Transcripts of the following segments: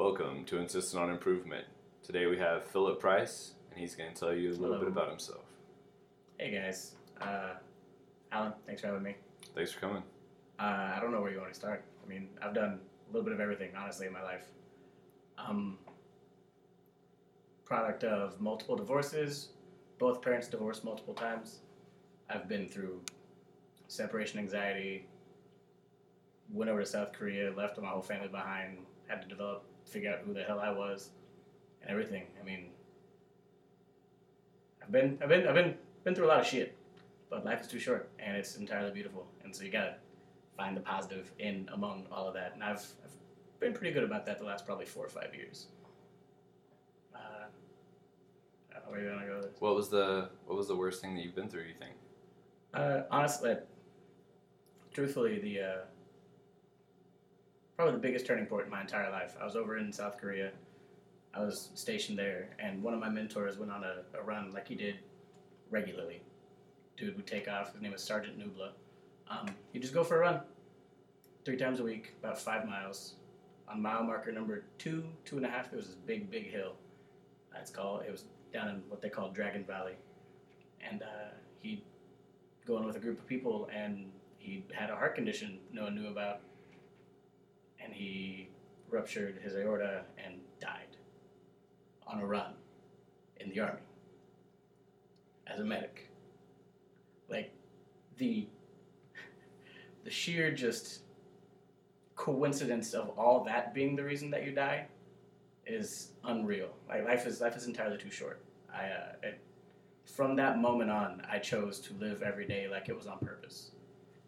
Welcome to Insistent on Improvement. Today we have Philip Price, and he's going to tell you a little Hello. bit about himself. Hey guys, uh, Alan, thanks for having me. Thanks for coming. Uh, I don't know where you want to start. I mean, I've done a little bit of everything, honestly, in my life. Um, product of multiple divorces, both parents divorced multiple times. I've been through separation anxiety, went over to South Korea, left my whole family behind, had to develop, figure out who the hell I was, and everything. I mean, I've been, I've been, I've been, been through a lot of shit, but life is too short, and it's entirely beautiful, and so you gotta find the positive in among all of that. And I've, I've been pretty good about that the last probably four or five years. Uh, I don't know where you want to go with. What was the What was the worst thing that you've been through? You think? Uh, honestly, truthfully, the uh, probably the biggest turning point in my entire life. I was over in South Korea. I was stationed there, and one of my mentors went on a, a run like he did regularly. Dude would take off. His name was Sergeant Nubla. Um, he'd just go for a run, three times a week, about five miles. On mile marker number two, two and a half, there was this big, big hill. That's called. It was down in what they call Dragon Valley, and uh, he'd go in with a group of people, and he had a heart condition no one knew about, and he ruptured his aorta and died on a run in the army as a medic. Like the the sheer just coincidence of all that being the reason that you die is unreal. Like life is life is entirely too short. I uh, it, from that moment on, I chose to live every day like it was on purpose.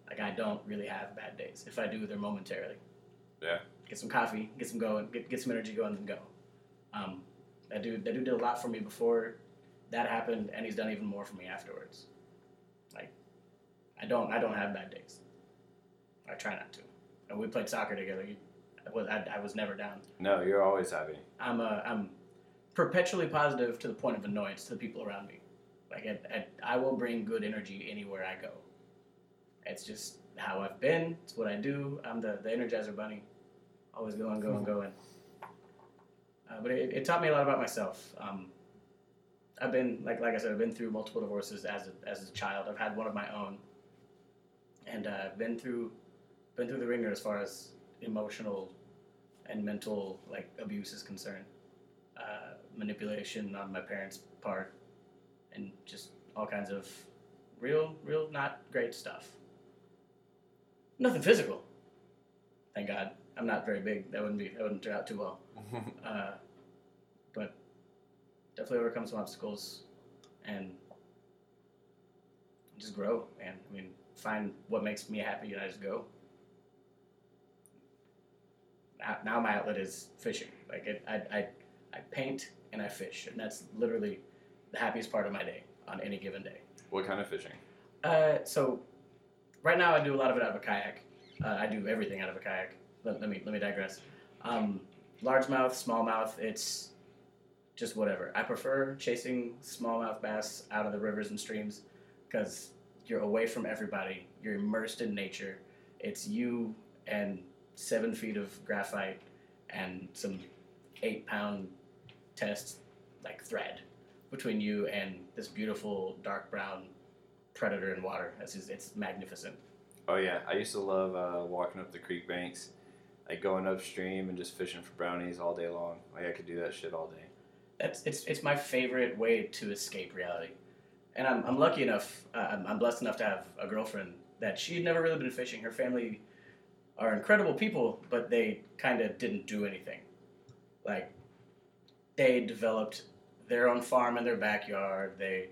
Like I don't really have bad days. If I do, they're momentarily. Yeah. Get some coffee, get some going, get, get some energy going, and go. Um, that dude, that dude did a lot for me before that happened, and he's done even more for me afterwards. Like, I don't, I don't have bad days. I try not to. And we played soccer together. You, I was, I, I was never down. No, you're always happy. I'm uh, I'm perpetually positive to the point of annoyance to the people around me. Like I, I, I will bring good energy anywhere I go. It's just how I've been. It's what I do. I'm the, the Energizer Bunny, always going, going, going. Uh, but it, it taught me a lot about myself. Um, I've been like like I said, I've been through multiple divorces as a, as a child. I've had one of my own, and uh, I've been through been through the ringer as far as emotional and mental like abuse is concerned, uh, manipulation on my parents' part, and just all kinds of real, real not great stuff. Nothing physical. Thank God. I'm not very big. That wouldn't be. That wouldn't turn out too well. Uh, but definitely overcome some obstacles and just grow. And I mean, find what makes me happy, and I just go now- now my outlet is fishing. Like it, I, I, I paint and I fish, and that's literally the happiest part of my day on any given day. what kind of fishing? Uh, so right now I do a lot of it out of a kayak. Uh, I do everything out of a kayak. Let, let me let me digress. Um, largemouth, smallmouth, it's just whatever. I prefer chasing smallmouth bass out of the rivers and streams because you're away from everybody. You're immersed in nature. It's you and seven feet of graphite and some eight pound test like thread between you and this beautiful dark brown predator in water. It's just, it's magnificent. Oh yeah, I used to love uh, walking up the creek banks, like going upstream and just fishing for brownies all day long. Like I could do that shit all day. That's it's it's my favorite way to escape reality, and I'm I'm lucky enough. Uh, I'm, I'm blessed enough to have a girlfriend that she'd never really been fishing. Her family are incredible people, but they kind of didn't do anything. Like they developed their own farm in their backyard. They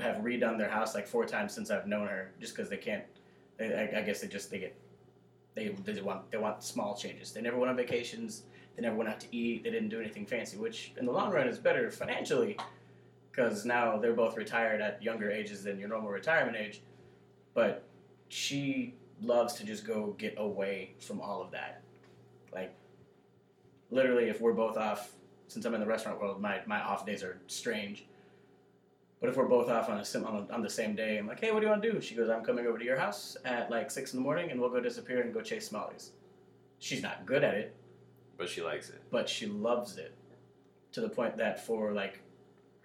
have redone their house like four times since I've known her, just because they can't. I guess they just they get they they want they want small changes. They never went on vacations. They never went out to eat. They didn't do anything fancy, which in the long run is better financially, because now they're both retired at younger ages than your normal retirement age. But she loves to just go get away from all of that. Like literally, if we're both off, since I'm in the restaurant world, my, my off days are strange. But if we're both off on a sim- on, on the same day, I'm like, hey, what do you want to do? She goes, I'm coming over to your house at like six in the morning, and we'll go disappear and go chase smallies. She's not good at it, But she likes it. but she loves it to the point that for like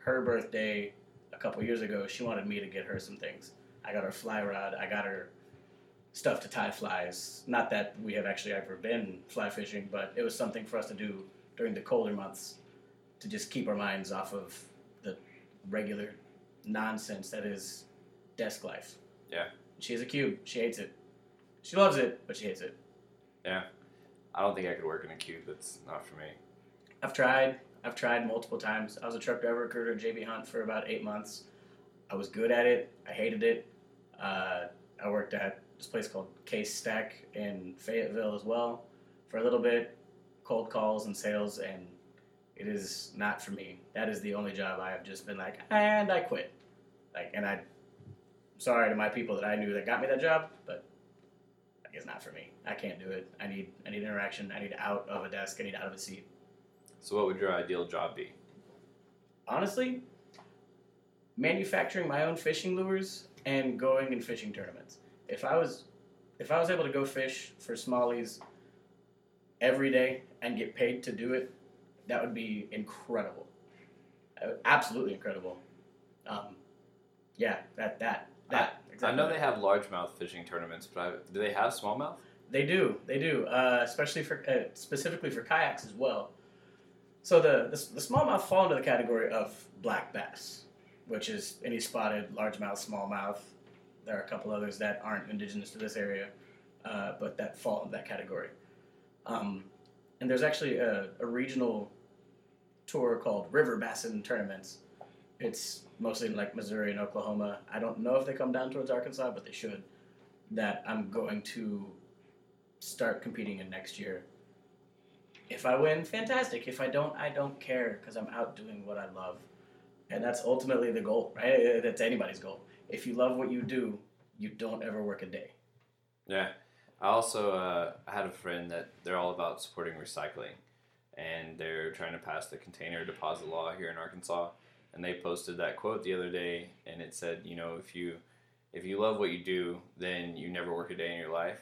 her birthday a couple years ago, she wanted me to get her some things. I got her fly rod. I got her stuff to tie flies. Not that we have actually ever been fly fishing, but it was something for us to do during the colder months to just keep our minds off of the regular nonsense that is desk life. Yeah. She has a cube. She hates it. She loves it, but she hates it. Yeah. I don't think I could work in a cube. That's not for me. I've tried. I've tried multiple times. I was a truck driver recruiter at JB Hunt for about eight months. I was good at it. I hated it. Uh, I worked at this place called Case Stack in Fayetteville as well for a little bit, cold calls and sales, and it is not for me. That is the only job I have just been like, and I quit. Like, and I, sorry to my people that I knew that got me that job, but it's not for me. I can't do it. I need, I need interaction. I need out of a desk. I need out of a seat. So, what would your ideal job be? honestly, manufacturing my own fishing lures and going in fishing tournaments. If I was, if I was able to go fish for smallies every day and get paid to do it, that would be incredible. Absolutely incredible. Um, yeah, that that that. I know they have largemouth fishing tournaments, but I, do they have smallmouth? They do, they do, uh, especially for uh, specifically for kayaks as well. So the, the the smallmouth fall into the category of black bass, which is any spotted largemouth, smallmouth. There are a couple others that aren't indigenous to this area, uh, but that fall into that category. Um, and there's actually a, a regional tour called River Bassin Tournaments. It's mostly in like Missouri and Oklahoma. I don't know if they come down towards Arkansas, but they should. That I'm going to start competing in next year. If I win, fantastic. If I don't, I don't care because I'm out doing what I love. And that's ultimately the goal, right? That's anybody's goal. If you love what you do, you don't ever work a day. Yeah. I also uh, had a friend that they're all about supporting recycling, and they're trying to pass the container deposit law here in Arkansas. And they posted that quote the other day, and it said, you know, if you if you love what you do, then you never work a day in your life.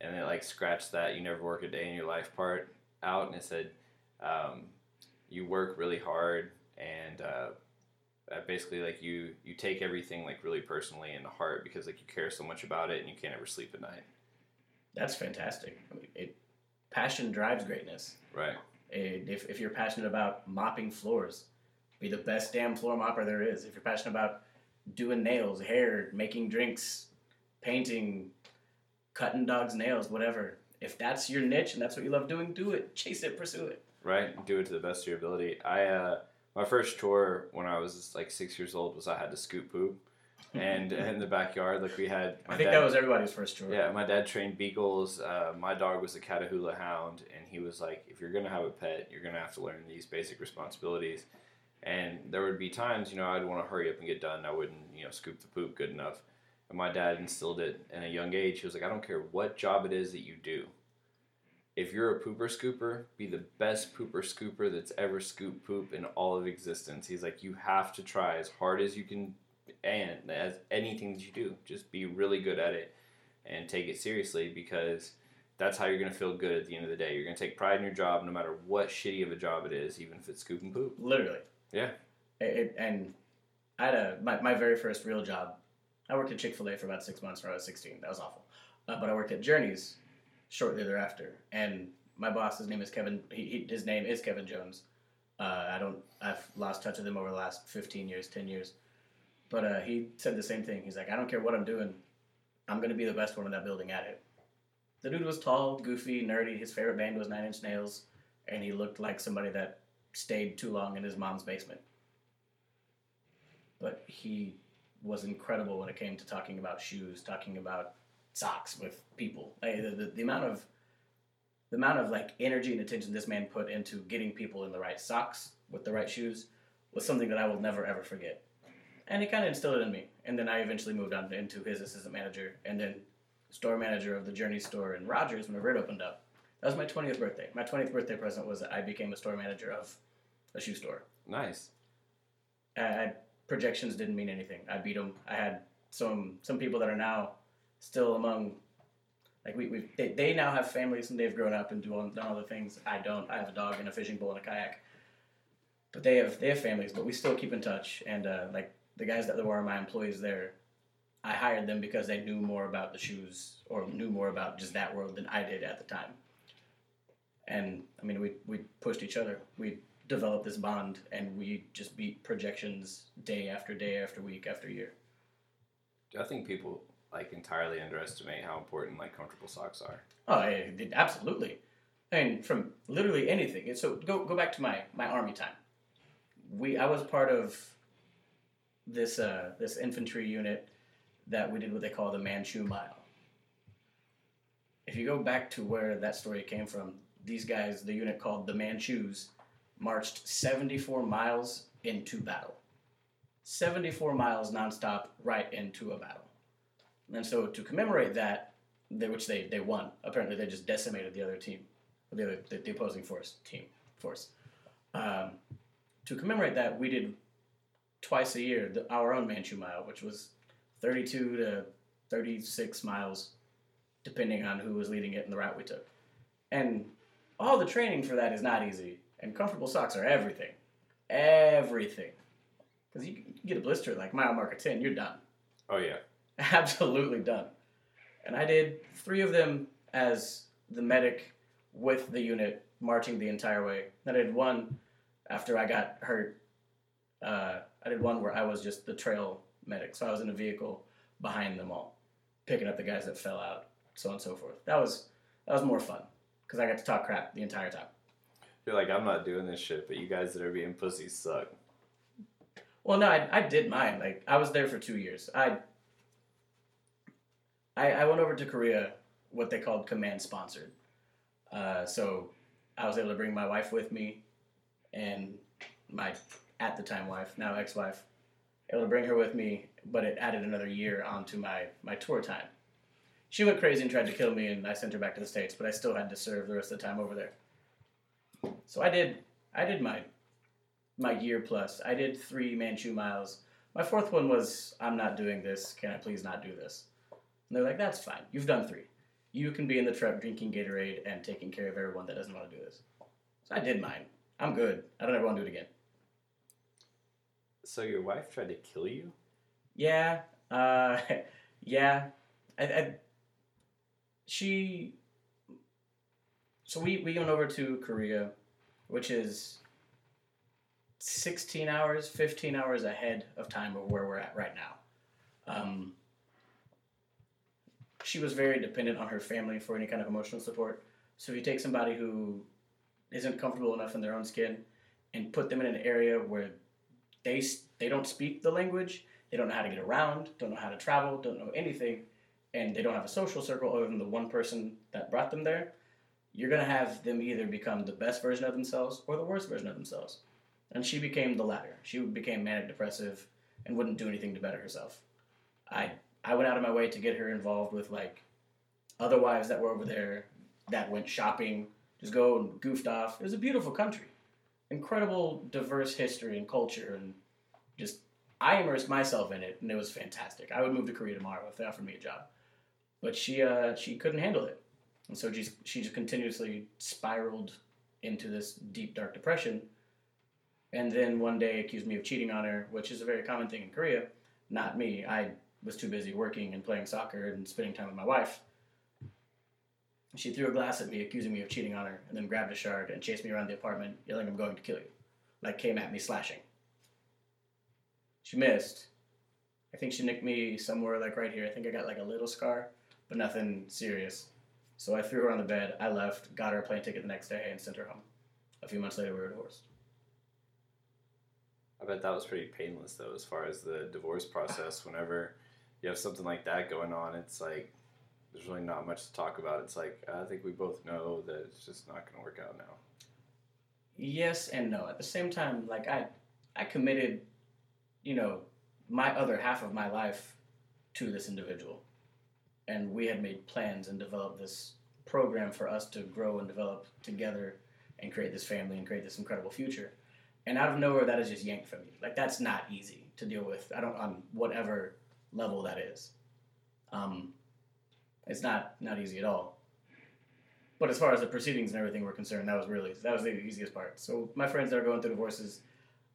And it like scratched that you never work a day in your life part out, and it said, um, you work really hard, and uh, uh, basically like you you take everything like really personally in the heart because like you care so much about it, and you can't ever sleep at night. That's fantastic. I mean, it, passion drives greatness. Right. And if, if you're passionate about mopping floors, be the best damn floor mopper there is. If you're passionate about doing nails, hair, making drinks, painting, cutting dogs' nails, whatever. If that's your niche and that's what you love doing, do it. Chase it, pursue it. right? Do it to the best of your ability. I uh, my first chore when I was like six years old was I had to scoop poop, and in the backyard, like we had. I think dad- that was everybody's first chore. Yeah, my dad trained beagles. Uh, my dog was a Catahoula hound, and he was like, if you're gonna have a pet, you're gonna have to learn these basic responsibilities. And there would be times, you know, I'd want to hurry up and get done. I wouldn't, you know, scoop the poop good enough. And my dad instilled it in a young age. He was like, I don't care what job it is that you do. If you're a pooper scooper, be the best pooper scooper that's ever scooped poop in all of existence. He's like, you have to try as hard as you can, and as anything that you do, just be really good at it and take it seriously because that's how you're going to feel good at the end of the day. You're going to take pride in your job no matter what shitty of a job it is, even if it's scooping poop. Literally. Yeah. It, it- and I had a my, my very first real job. I worked at Chick Fil A for about six months when I was sixteen. That was awful. Uh, but I worked at Journeys shortly thereafter, and my boss, his name is Kevin. He, he, his name is Kevin Jones. Uh, I don't. I've lost touch with him over the last fifteen years, ten years. But uh, he said the same thing. He's like, I don't care what I'm doing. I'm gonna be the best one in that building at it. The dude was tall, goofy, nerdy. His favorite band was Nine Inch Nails, and he looked like somebody that stayed too long in his mom's basement. But he was incredible when it came to talking about shoes, talking about socks with people. Like, the, the, the amount of the amount of like energy and attention this man put into getting people in the right socks with the right shoes was something that I will never ever forget. And he kind of instilled it in me. And then I eventually moved on into his assistant manager and then store manager of the Journey store in Rogers whenever it opened up. That was my 20th birthday. My 20th birthday present was that I became a store manager of a shoe store. Nice. I, I, projections didn't mean anything. I beat them. I had some some people that are now still among Like we, we they, they now have families and they've grown up and do all, done all the things I don't. I have a dog and a fishing pole and a kayak, but they have they have families. But we still keep in touch. And uh, like the guys that were my employees there, I hired them because they knew more about the shoes or knew more about just that world than I did at the time. And I mean, we we pushed each other. We developed this bond, and we just beat projections day after day after week after year. I think people like entirely underestimate how important like comfortable socks are. Oh, yeah, absolutely. And from literally anything. So go go back to my my army time. We I was part of this uh, this infantry unit that we did what they call the Manchu Mile. If you go back to where that story came from, these guys, the unit called the Manchus, marched 74 miles into battle. 74 miles nonstop right into a battle. And so to commemorate that, they, which they, they won. Apparently, they just decimated the other team, the other the, the opposing force team force. Um, to commemorate that, we did twice a year the, our own Manchu Mile, which was 32 to 36 miles, depending on who was leading it and the route we took. And all the training for that is not easy, and comfortable socks are everything, everything. Because you, can get a blister like mile marker 10, you're done Oh yeah. absolutely done. And I did three of them as the medic with the unit marching the entire way. Then I did one after I got hurt. Uh, I did one where I was just the trail medic, so I was in a vehicle behind them all, picking up the guys that fell out, so on and so forth. That was that was more fun because I got to talk crap the entire time. You're like, I'm not doing this shit, but you guys that are being pussies suck. Well, no, I, I did mine. Like I was there for two years. I, I I went over to Korea, what they called command sponsored. Uh, so I was able to bring my wife with me, and my at the time wife, now ex wife, able to bring her with me. But it added another year onto my my tour time. She went crazy and tried to kill me, and I sent her back to the states. But I still had to serve the rest of the time over there. So I did I did my my year plus. I did three Manchu miles. My fourth one was, I'm not doing this. Can I please not do this? And they're like, that's fine. You've done three. You can be in the truck drinking Gatorade and taking care of everyone that doesn't want to do this. So I did mine. I'm good. I don't ever want to do it again. So your wife tried to kill you? Yeah. Uh, yeah. I, I, she. So we, we went over to Korea, which is 16 hours, 15 hours ahead of time of where we're at right now. Um, she was very dependent on her family for any kind of emotional support. So if you take somebody who isn't comfortable enough in their own skin and put them in an area where they they don't speak the language, they don't know how to get around, don't know how to travel, don't know anything, and they don't have a social circle other than the one person that brought them there, you're gonna have them either become the best version of themselves or the worst version of themselves. And she became the latter. She became manic depressive and wouldn't do anything to better herself. I I went out of my way to get her involved with like other wives that were over there that went shopping, just go and goofed off. It was a beautiful country. Incredible diverse history and culture and just I immersed myself in it and it was fantastic. I would move to Korea tomorrow if they offered me a job. But she uh, she couldn't handle it. And so she, she just continuously spiraled into this deep dark depression and then one day accused me of cheating on her, which is a very common thing in Korea. Not me. I was too busy working and playing soccer and spending time with my wife. She threw a glass at me, accusing me of cheating on her, and then grabbed a shard and chased me around the apartment, yelling, I'm going to kill you. Like, came at me slashing. She missed. I think she nicked me somewhere, like right here. I think I got like a little scar, but nothing serious. So I threw her on the bed. I left, got her a plane ticket the next day, and sent her home. A few months later, we were divorced. I bet that was pretty painless though, as far as the divorce process. Whenever you have something like that going on, it's like there's really not much to talk about. It's like I think we both know that it's just not going to work out now. yes and no at the same time like i i committed you know my other half of my life to this individual and we had made plans and developed this program for us to grow and develop together and create this family and create this incredible future and out of nowhere that is just yanked from you like that's not easy to deal with i don't on whatever level that is um, It's not not easy at all. But as far as the proceedings and everything were concerned, that was really that was the easiest part. So my friends that are going through divorces,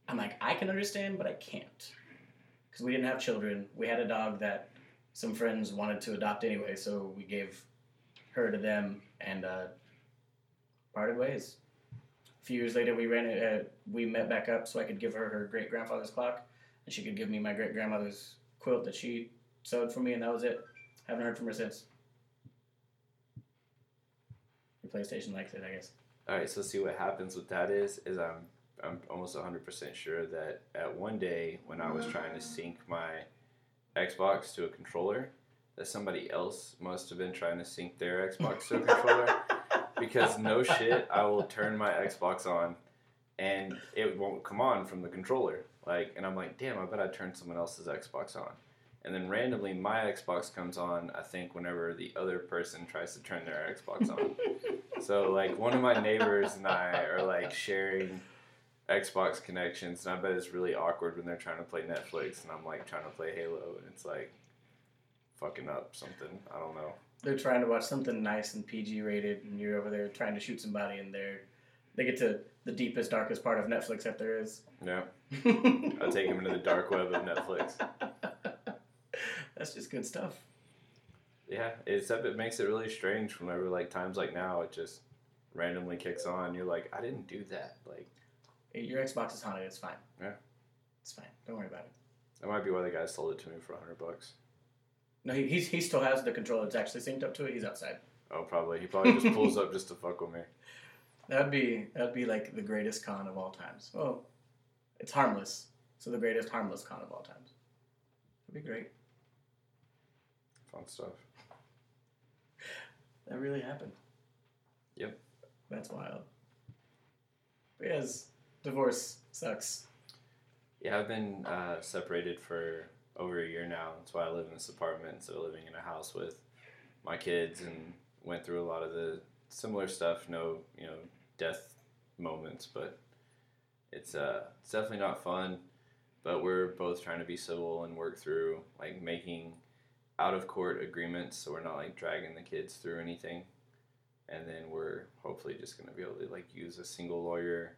I'm like, I can understand, but I can't, because we didn't have children. We had a dog that some friends wanted to adopt anyway, so we gave her to them and uh, parted ways. A few years later, we ran it. Uh, we met back up so I could give her her great grandfather's clock, and she could give me my great grandmother's quilt that she sewed for me, and that was it. Haven't heard from her since. Your PlayStation likes it, I guess. All right, so see what happens with that is is I'm I'm almost 100% sure that at one day when I was trying to sync my Xbox to a controller, that somebody else must have been trying to sync their Xbox to a controller because no shit, I will turn my Xbox on and it won't come on from the controller. Like, and I'm like, damn, I bet I turned someone else's Xbox on. And then randomly, my Xbox comes on. I think whenever the other person tries to turn their Xbox on. so like, one of my neighbors and I are like sharing Xbox connections, and I bet it's really awkward when they're trying to play Netflix, and I'm like trying to play Halo, and it's like fucking up something. I don't know. They're trying to watch something nice and PG rated, and you're over there trying to shoot somebody, and they're they get to the deepest, darkest part of Netflix that there is. Yeah, I'll take them into the dark web of Netflix. That's just good stuff. Yeah, except it makes it really strange whenever like times like now it just randomly kicks on. You're like, I didn't do that. Like Your Xbox is haunted. It's fine. Yeah. It's fine. Don't worry about it. that might be why the guy sold it to me for hundred bucks. No, he, he's, he still has the controller. It's actually synced up to it. He's outside. Oh, probably he probably just pulls up just to fuck with me. That'd be that'd be like the greatest con of all times. Well, it's harmless, so the greatest harmless con of all times. It'd be great. Fun stuff. That really happened. Yep. That's wild. But yes, divorce sucks. Yeah, I've been uh, separated for over a year now. That's why I live in this apartment instead of living in a house with my kids and went through a lot of the similar stuff. No, you know, death moments, but it's uh, it's definitely not fun. But we're both trying to be civil and work through like making out of court agreements, so we're not like dragging the kids through anything. And then we're hopefully just gonna be able to like use a single lawyer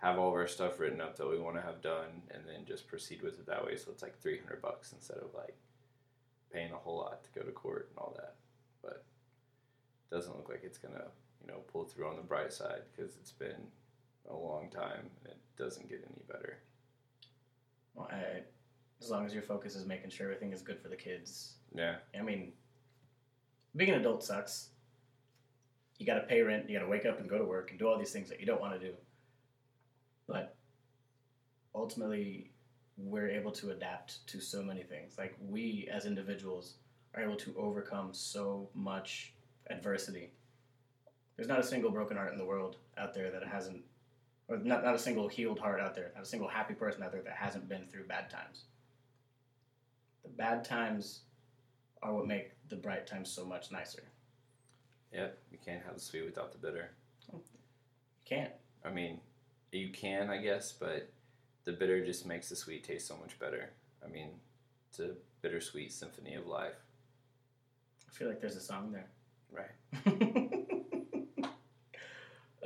have all of our stuff written up that we want to have done and then just proceed with it that way so it's like 300 bucks instead of like paying a whole lot to go to court and all that but it doesn't look like it's gonna you know pull through on the bright side because it's been a long time and it doesn't get any better Well, I, as long as your focus is making sure everything is good for the kids. yeah I mean, being an adult sucks. You got to pay rent. You got to wake up and go to work and do all these things that you don't want to do. But ultimately, we're able to adapt to so many things. Like we, as individuals, are able to overcome so much adversity. There's not a single broken heart in the world out there that hasn't, or not, not a single healed heart out there, not a single happy person out there that hasn't been through bad times. The bad times are what make the bright times so much nicer. yep you can't have the sweet without the bitter You can't. i mean you can i guess but the bitter just makes the sweet taste so much better i mean it's a bittersweet symphony of life I feel like there's a song there. right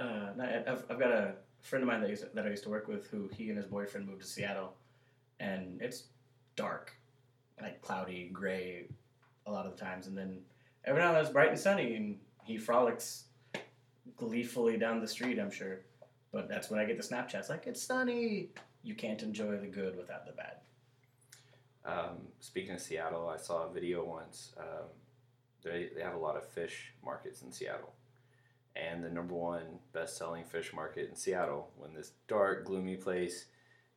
uh, I've, I've got a friend of mine that, used that I used to work with who he and his boyfriend moved to Seattle, and it's dark, like cloudy, gray, a lot of the times, and then every now and then it's bright and sunny, and he frolics gleefully down the street. I'm sure, but that's when I get the Snapchats like it's sunny. You can't enjoy the good without the bad. Um, speaking of Seattle, I saw a video once. Um, they, they have a lot of fish markets in Seattle. And the number one best selling fish market in Seattle, when this dark, gloomy place,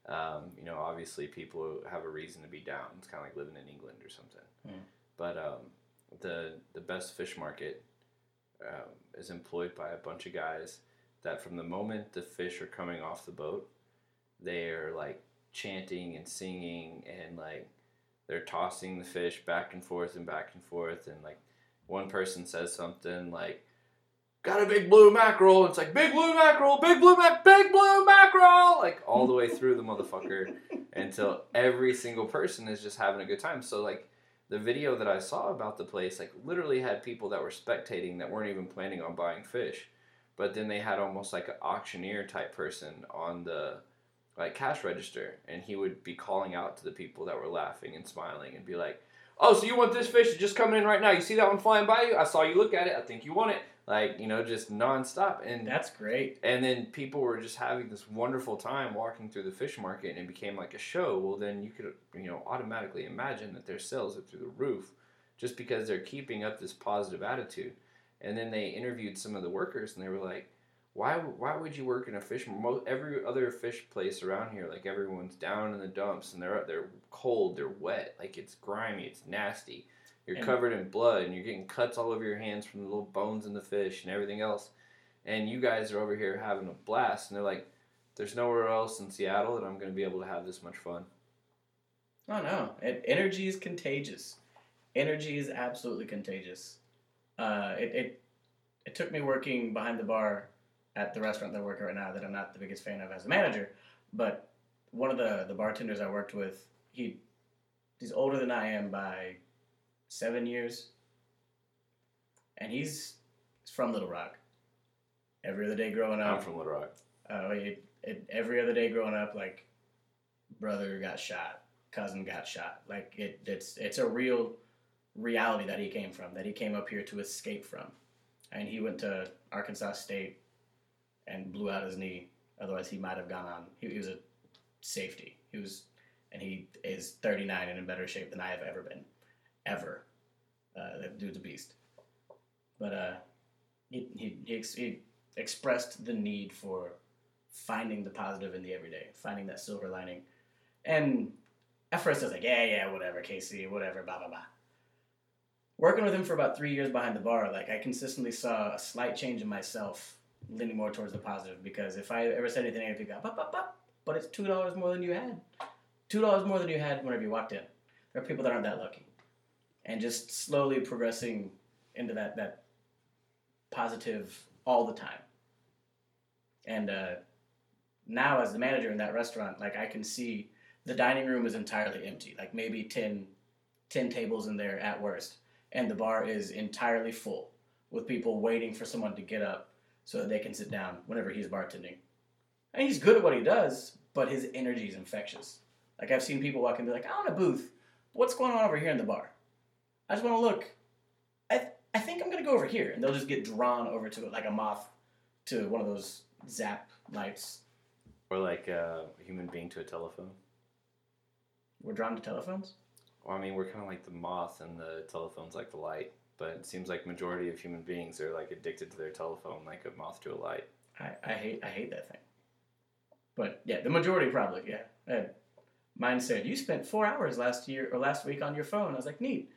um, you know, obviously people have a reason to be down. It's kind of like living in England or something. Mm. But um, the, the best fish market um, is employed by a bunch of guys that from the moment the fish are coming off the boat, they are like chanting and singing and like they're tossing the fish back and forth and back and forth. And like one person says something like got a big blue mackerel. It's like big blue mackerel big blue mac big blue mackerel. Like all the way through the motherfucker until every single person is just having a good time. So like the video that I saw about the place, like literally had people that were spectating that weren't even planning on buying fish, but then they had almost like an auctioneer type person on the like cash register, and he would be calling out to the people that were laughing and smiling and be like, "Oh, so you want this fish? It's just coming in right now. You see that one flying by you? I saw you look at it. I think you want it." Like you know, just nonstop, and That's great. and then people were just having this wonderful time walking through the fish market and it became like a show well then you could you know automatically imagine that their sales are through the roof just because they're keeping up this positive attitude and then they interviewed some of the workers and they were like why why would you work in a fish mo- every other fish place around here? Like everyone's down in the dumps and they're they're cold they're wet like it's grimy it's nasty. You're And- covered in blood and you're getting cuts all over your hands from the little bones in the fish and everything else. And you guys are over here having a blast. And they're like there's nowhere else in seattle that i'm going to be able to have this much fun. Oh no, it, energy is contagious. Energy is absolutely contagious. Uh, it, it it took me working behind the bar at the restaurant that I work at right now that I'm not the biggest fan of as a manager, but one of the the bartenders I worked with, he he's older than I am by seven years, and he's, he's from Little Rock. Every other day growing up, i'm from little rock uh, it, it, every other day growing up, like brother got shot, cousin got shot. Like it, it's it's a real reality that he came from, that he came up here to escape from, and he went to Arkansas State and blew out his knee. Otherwise, he might have gone on. He, he was a safety. He was, and he is 39 and in better shape than I have ever been, ever. Uh, that dude's a beast. But uh, he he he, ex- he expressed the need for finding the positive in the everyday, finding that silver lining. And at first I was like, yeah, yeah, whatever, Casey, whatever, blah, blah, blah. Working with him for about three years behind the bar, like I consistently saw a slight change in myself, leaning more towards the positive. Because if I ever said anything negative, go, "Bop, bop, bop," but it's two dollars more than you had. Two dollars more than you had whenever you walked in. There are people that aren't that lucky, and just slowly progressing into that that positive all the time. And uh, now, as the manager in that restaurant, like I can see the dining room is entirely empty, like maybe 10, 10 tables in there at worst, and the bar is entirely full with people waiting for someone to get up so that they can sit down whenever he's bartending. And he's good at what he does, but his energy is infectious. Like I've seen people walk in and be like, "I want a booth. What's going on over here in the bar? I just want to look. I I think I'm gonna go over here," and they'll just get drawn over to it like a moth to one of those zap lights. or like uh, a human being to a telephone We're drawn to telephones. Well i mean we're kind of like the moth and the telephone's like the light but it seems like majority of human beings are like addicted to their telephone like a moth to a light I, I hate I hate that thing. But yeah, the majority probably yeah. And mine said you spent four hours last year or last week on your phone. I was like, neat.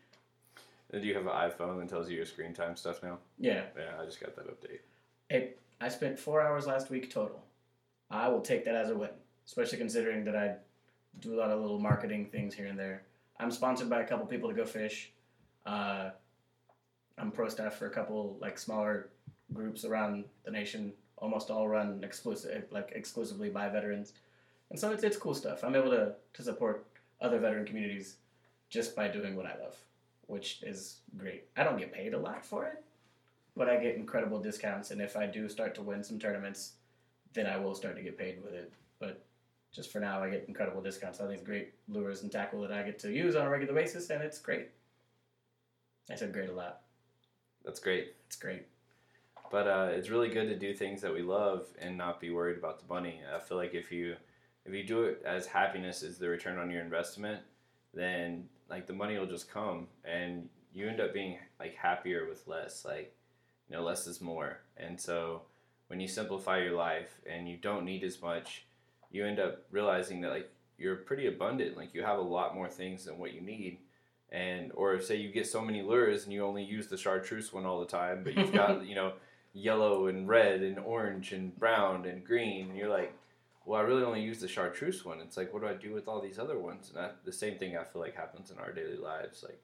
And do you have an iphone that tells you your screen time stuff now Yeah, yeah i just got that update it. I spent four hours last week total. I will take that as a win, especially considering that I do a lot of little marketing things here and there. I'm sponsored by a couple people to go fish. Uh, I'm pro staff for a couple like smaller groups around the nation, almost all run exclusive like exclusively by veterans, and so it's it's cool stuff. I'm able to to support other veteran communities just by doing what I love, which is great. I don't get paid a lot for it, but I get incredible discounts, and if I do start to win some tournaments, then I will start to get paid with it. But just for now, I get incredible discounts on these great lures and tackle that I get to use on a regular basis, and it's great. I said great a lot. that's great It's great. but uh, it's really good to do things that we love and not be worried about the money. I feel like if you if you do it as happiness is the return on your investment, then like the money will just come and you end up being like happier with less. Like you know, less is more. And so when you simplify your life and you don't need as much, you end up realizing that like you're pretty abundant. Like you have a lot more things than what you need. And or say you get so many lures and you only use the chartreuse one all the time, but you've got you know yellow and red and orange and brown and green, and you're like, well, I really only use the chartreuse one. It's like, what do I do with all these other ones? And that, the same thing I feel like happens in our daily lives. Like,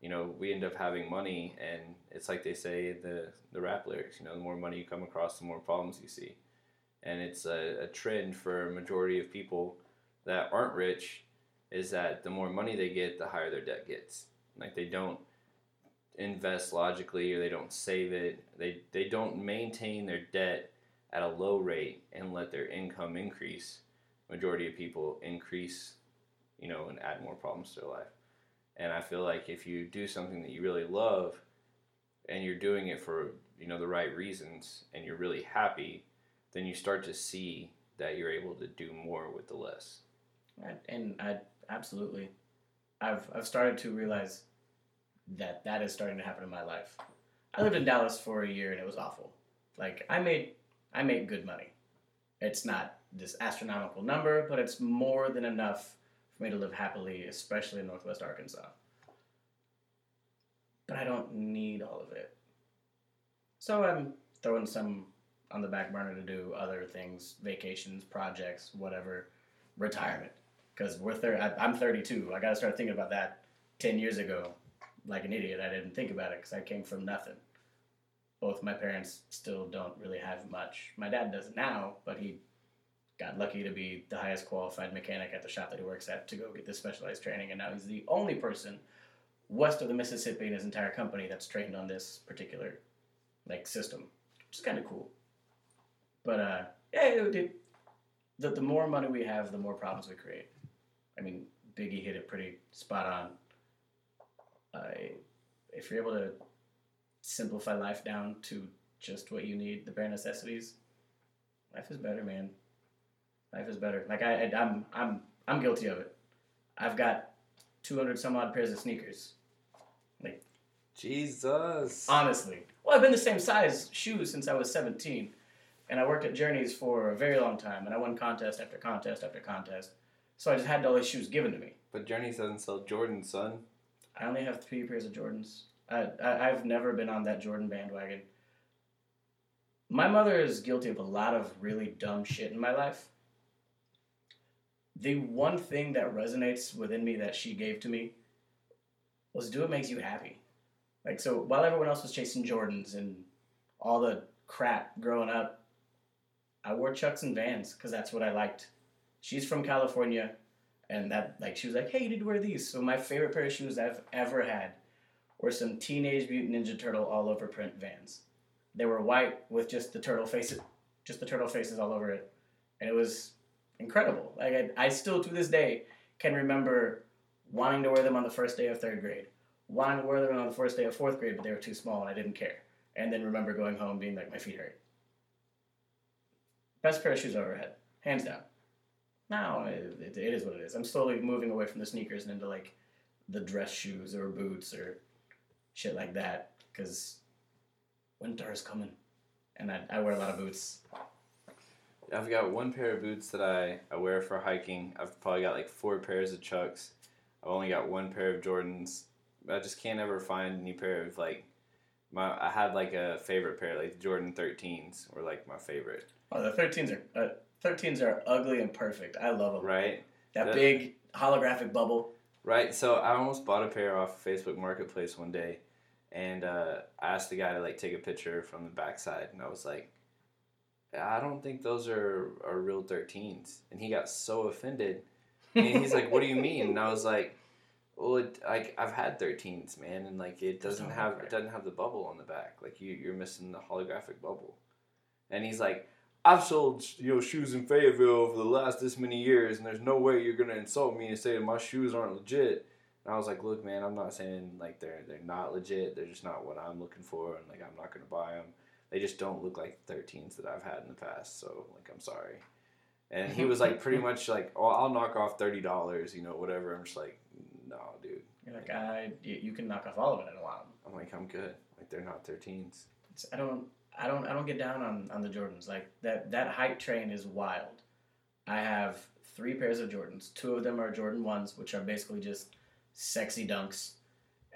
you know, we end up having money, and it's like they say the the rap lyrics. You know, the more money you come across, the more problems you see, and it's a, a trend for a majority of people that aren't rich is that the more money they get, the higher their debt gets. Like they don't invest logically or they don't save it. They they don't maintain their debt at a low rate and let their income increase. Majority of people increase, you know, and add more problems to their life. And I feel like if you do something that you really love and you're doing it for, you know, the right reasons and you're really happy, then you start to see that you're able to do more with the less. And I absolutely, I've I've started to realize that that is starting to happen in my life. I lived in Dallas for a year and it was awful. Like I made I make good money. It's not this astronomical number, but it's more than enough for me to live happily, especially in Northwest Arkansas. But I don't need all of it. So I'm throwing some on the back burner to do other things, vacations, projects, whatever, retirement. Because we're thir- I, I'm 32. I got to start thinking about that 10 years ago. Like an idiot, I didn't think about it because I came from nothing. Both my parents still don't really have much. My dad does now, but he got lucky to be the highest qualified mechanic at the shop that he works at to go get this specialized training, and now he's the only person west of the Mississippi in his entire company that's trained on this particular like system, which is kind of cool. But uh, yeah, it, it, the the more money we have, the more problems we create. I mean, Biggie hit it pretty spot on. Uh, if you're able to simplify life down to just what you need, the bare necessities, life is better, man. Life is better. Like I, I I'm I'm I'm guilty of it. I've got 200 some odd pairs of sneakers. Like Jesus. honestly. Well, I've been the same size shoes since I was 17. And I worked at Journeys for a very long time, and I won contest after contest after contest. So I just had all these shoes given to me. But Journeys doesn't sell Jordans, son. I only have three pairs of Jordans. I, I, I've never been on that Jordan bandwagon. My mother is guilty of a lot of really dumb shit in my life. The one thing that resonates within me that she gave to me was do what makes you happy. Like, so while everyone else was chasing Jordans and all the crap growing up, I wore Chucks and Vans because that's what I liked. She's from California, and that like she was like, "Hey, you to wear these." So my favorite pair of shoes I've ever had were some Teenage Mutant Ninja Turtle all over print Vans. They were white with just the turtle faces, just the turtle faces all over it, and it was incredible. Like I, I still to this day can remember wanting to wear them on the first day of third grade, wanting to wear them on the first day of fourth grade, but they were too small and I didn't care. And then remember going home being like, my feet hurt. Best pair of shoes I've ever had, hands down. Now it, it, it is what it is. I'm slowly moving away from the sneakers and into like the dress shoes or boots or shit like that because winter is coming, and I, I wear a lot of boots. I've got one pair of boots that I, I wear for hiking. I've probably got like four pairs of Chucks. I've only got one pair of Jordans. I just can't ever find any pair of like my. I had like a favorite pair, like Jordan 13s were like my favorite. Oh, the 13s are uh, 13s are ugly and perfect. I love them. Right. That The- big holographic bubble. Right. So I almost bought a pair off Facebook Marketplace one day, and uh, I asked the guy to like take a picture from the backside, and I was like, I don't think those are are real 13s, and he got so offended. And he's like, "What do you mean?" And I was like, "Well, it, like I've had 13s, man, and like it doesn't have it doesn't have the bubble on the back. Like you you're missing the holographic bubble." And he's like, "I've sold you know shoes in Fayetteville for the last this many years, and there's no way you're gonna insult me and say that my shoes aren't legit." And I was like, "Look, man, I'm not saying like they're they're not legit. They're just not what I'm looking for, and like I'm not gonna buy them. They just don't look like 13s that I've had in the past. So like I'm sorry." And he was like pretty much like, "Oh, I'll knock off thirty dollars, you know, whatever." I'm just like, "No, dude." You're like, I, you, you can knock off all of it. in a while. I'm like, I'm good. Like they're not 13s. It's, I don't, I don't, I don't get down on, on the Jordans. Like that, that hype train is wild. I have three pairs of Jordans. Two of them are Jordan ones, which are basically just sexy dunks,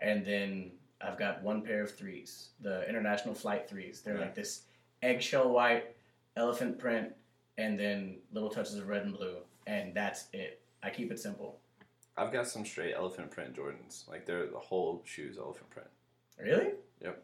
and then I've got one pair of threes, the International Flight threes. They're Yeah. like this eggshell white, elephant print, and then little touches of red and blue, and that's it. I keep it simple. I've got some straight elephant print Jordans. Like they're the whole shoes elephant print. Really? Yep.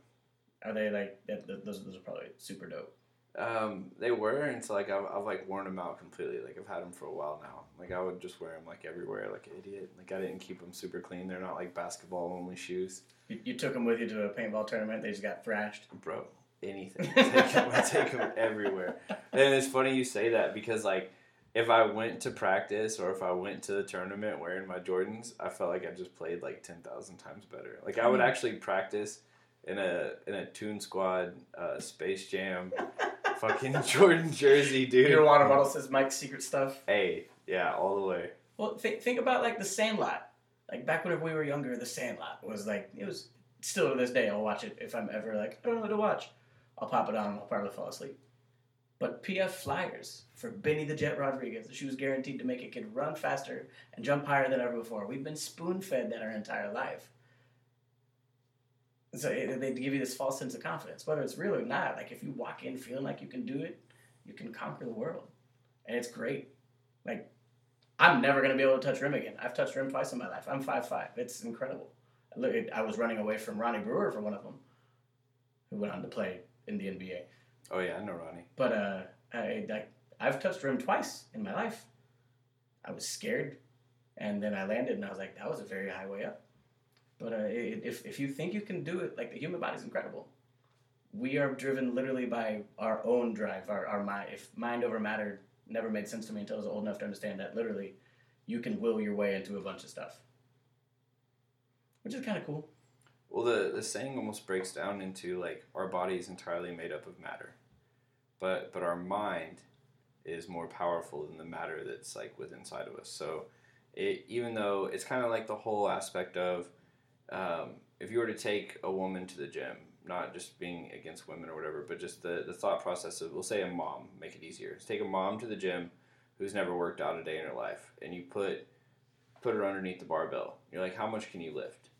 Are they like that, that- those? Those are probably super dope. Um, they were, and so like I've, I've like worn them out completely. Like I've had them for a while now. Like I would just wear them like everywhere, like an idiot. Like I didn't keep them super clean. They're not like basketball only shoes, You, you took them with you to a paintball tournament. They just got thrashed. bro. Anything, I take them, I take 'em everywhere. And it's funny you say that because like if I went to practice or if I went to the tournament wearing my Jordans, I felt like I just played like ten thousand times better. Like I would Mm. actually practice in a in a Toon Squad uh, Space Jam fucking Jordan jersey, dude. Your water bottle says Mike's secret stuff. Hey, yeah, all the way. Well, think think about like the Sandlot. Like back whenever we were younger, the Sandlot was like it was still to this day. I'll watch it if I'm ever like I don't know what to watch. I'll pop it on and I'll probably fall asleep. But PF Flyers for Benny the Jet Rodriguez, the shoes guaranteed to make a kid run faster and jump higher than ever before. We've been spoon fed that our entire life. So it, they give you this false sense of confidence, whether it's real or not. Like if you walk in feeling like you can do it, you can conquer the world, and it's great. Like I'm never gonna be able to touch rim again. I've touched rim twice in my life. I'm five five. It's incredible. Look, I was running away from Ronnie Brewer for one of them, who went on to play in the NBA. Oh yeah, I know Ronnie. But uh, I, I I've touched rim twice in my life. I was scared, and then I landed, and I was like, that was a very high way up. But uh, if if you think you can do it, like the human body is incredible. We are driven literally by our own drive, our, our mind. If mind over matter never made sense to me until I was old enough to understand that literally, you can will your way into a bunch of stuff, which is kind of cool. Well, the the saying almost breaks down into like our body is entirely made up of matter, but but our mind is more powerful than the matter that's like within inside of us. So, it even though it's kind of like the whole aspect of um, if you were to take a woman to the gym, not just being against women or whatever, but just the the thought process of we'll say a mom, make it easier. Take a mom to the gym who's never worked out a day in her life, and you put put her underneath the barbell. You're like, how much can you lift?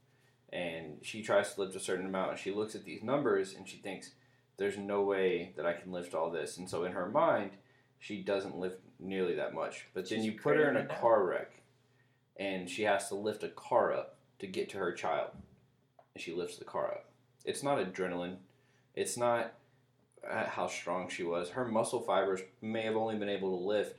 and she tries to lift a certain amount and she looks at these numbers and she thinks there's no way that I can lift all this and so in her mind she doesn't lift nearly that much but then She's you put her in a car wreck and she has to lift a car up to get to her child and she lifts the car up it's not adrenaline it's not uh, how strong she was her muscle fibers may have only been able to lift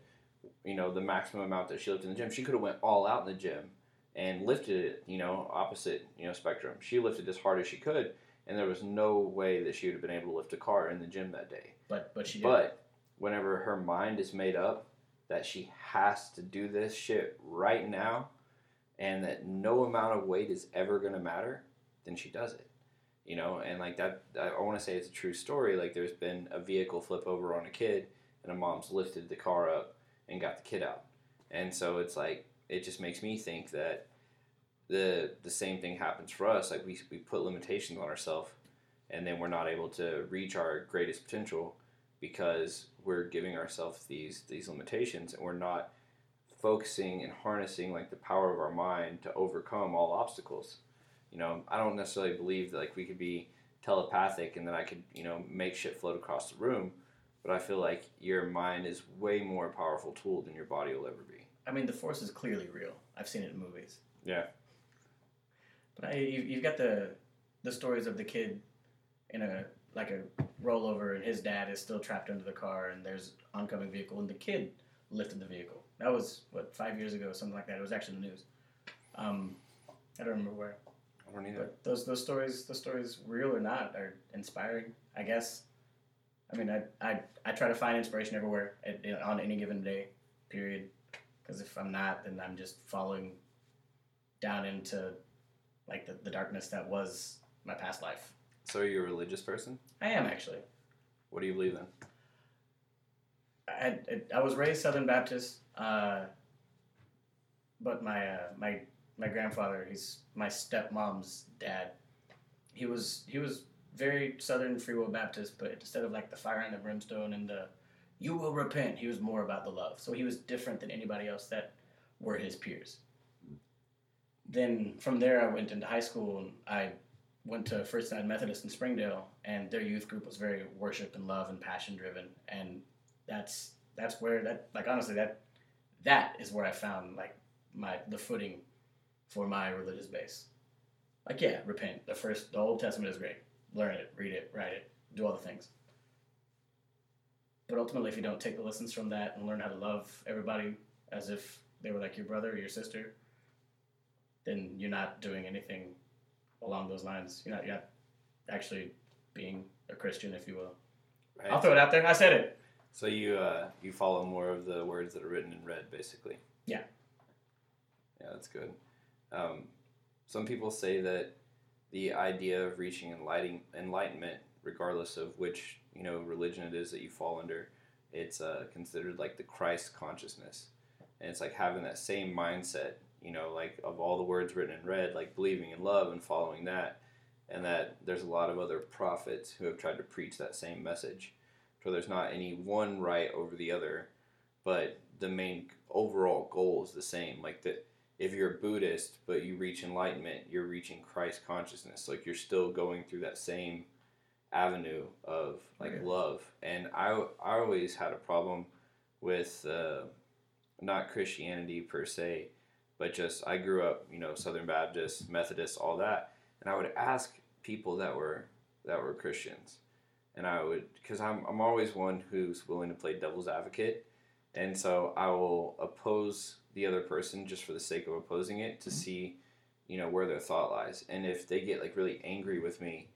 you know the maximum amount that she lifted in the gym she could have went all out in the gym and lifted it, you know, opposite, you know, spectrum. She lifted as hard as she could, and there was no way that she would have been able to lift a car in the gym that day. But but she did. But whenever her mind is made up that she has to do this shit right now, and that no amount of weight is ever going to matter, then she does it. You know, and like that, I, want to say it's a true story. Like there's been a vehicle flip over on a kid, and a mom's lifted the car up and got the kid out. And so it's like it just makes me think that the the same thing happens for us. Like we we put limitations on ourselves, and then we're not able to reach our greatest potential because we're giving ourselves these these limitations, and we're not focusing and harnessing like the power of our mind to overcome all obstacles. You know, I don't necessarily believe that like we could be telepathic and that I could you know make shit float across the room, but I feel like your mind is way more powerful tool than your body will ever be. I mean, the force is clearly real. I've seen it in movies. Yeah. But I, you, you've got the the stories of the kid in a like a rollover, and his dad is still trapped under the car, and there's oncoming vehicle, and the kid lifted the vehicle. That was what five years ago, something like that. It was actually in the news. Um, I don't remember where, I don't either. but those those stories, the stories, real or not, are inspiring. I guess. I mean, I I, I try to find inspiration everywhere at, on any given day, period. Because if I'm not, then I'm just falling down into like the, the darkness that was my past life. So are you a religious person? I am actually. What do you believe in? I, I, was raised Southern Baptist, uh, but my uh, my my grandfather, he's my stepmom's dad. He was he was very Southern Free Will Baptist, but instead of like the fire and the brimstone and the you will repent, he was more about the love. So he was different than anybody else that were his peers. Then from there, I went into high school and I went to First United Methodist in Springdale, and their youth group was very worship and love and passion driven, and that's that's where that like honestly that that is where I found like my the footing for my religious base. Like yeah, repent. The first the Old Testament is great. Learn it, read it, write it, do all the things. But ultimately, if you don't take the lessons from that and learn how to love everybody as if they were like your brother or your sister, then you're not doing anything along those lines. You're not, you're not actually being a Christian, if you will. Right? I'll throw it out there. I said it. So you uh, you follow more of the words that are written in red, basically. Yeah. Yeah, that's good. Um, some people say that the idea of reaching enlightenment, regardless of which you know religion it is that you fall under, it's uh, considered like the Christ consciousness, and it's like having that same mindset. You know, like of all the words written in red, like believing in love and following that, and that there's a lot of other prophets who have tried to preach that same message. So there's not any one right over the other, but the main overall goal is the same. Like that, if you're a Buddhist but you reach enlightenment, you're reaching Christ consciousness. Like you're still going through that same avenue of like love. And I I always had a problem with uh, not Christianity per se, but just I grew up, you know, Southern Baptist, Methodist, all that, and I would ask people that were that were Christians, and I would because I'm I'm always one who's willing to play devil's advocate, and so I will oppose the other person just for the sake of opposing it to see, you know, where their thought lies, and if they get like really angry with me,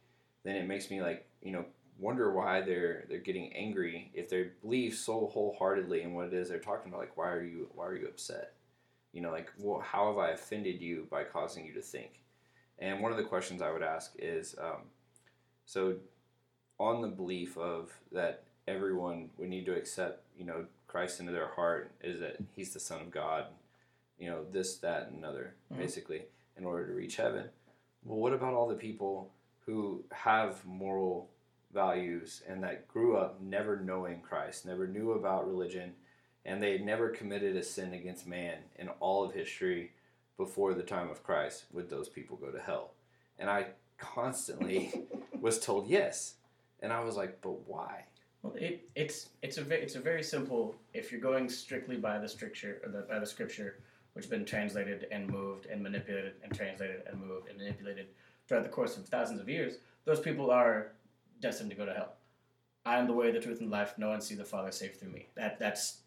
then it makes me like you know wonder why they're they're getting angry if they believe so wholeheartedly in what it is they're talking about. Like why are you why are you upset? You know like well, how have i offended you by causing you to think? And one of the questions i would ask is um, so on the belief of that everyone would need to accept you know christ into their heart is that he's the son of god you know this that and another Mhm. basically in order to reach heaven well what about all the people who have moral values and that grew up never knowing Christ, never knew about religion, and they had never committed a sin against man in all of history before the time of Christ, would those people go to hell? And I constantly was told yes. And I was like, but why? Well, it, it's it's a ve- it's a very simple. If you're going strictly by the scripture or the, by the scripture, which has been translated and moved and manipulated and translated and moved and manipulated throughout the course of thousands of years, those people are destined to go to hell. I am the way, the truth, and life. No one see the Father save through me. That that's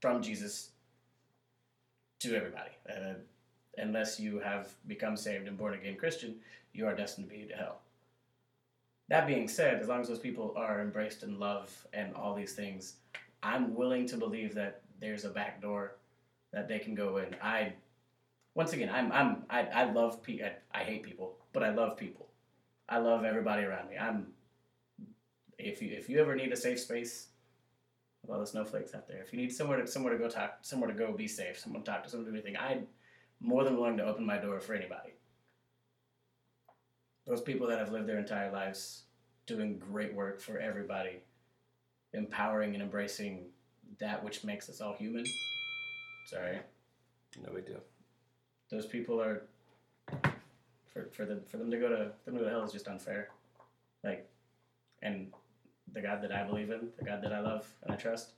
from Jesus to everybody. Uh, unless you have become saved and born again Christian, you are destined to be to hell. That being said, as long as those people are embraced in love and all these things, I'm willing to believe that there's a back door that they can go in. I, once again, I'm I'm I, I love pe- I, I hate people, but I love people. I love everybody around me. I'm. If you if you ever need a safe space, with all the snowflakes out there, if you need somewhere to somewhere to go talk, somewhere to go be safe, someone to talk to, someone to do anything, I'm more than willing to open my door for anybody those people that have lived their entire lives doing great work for everybody, empowering and embracing that which makes us all human. Sorry, No big deal. those people are for for them for them to go to them to go to hell is just unfair. Like, and the God that I believe in, the God that I love and I trust,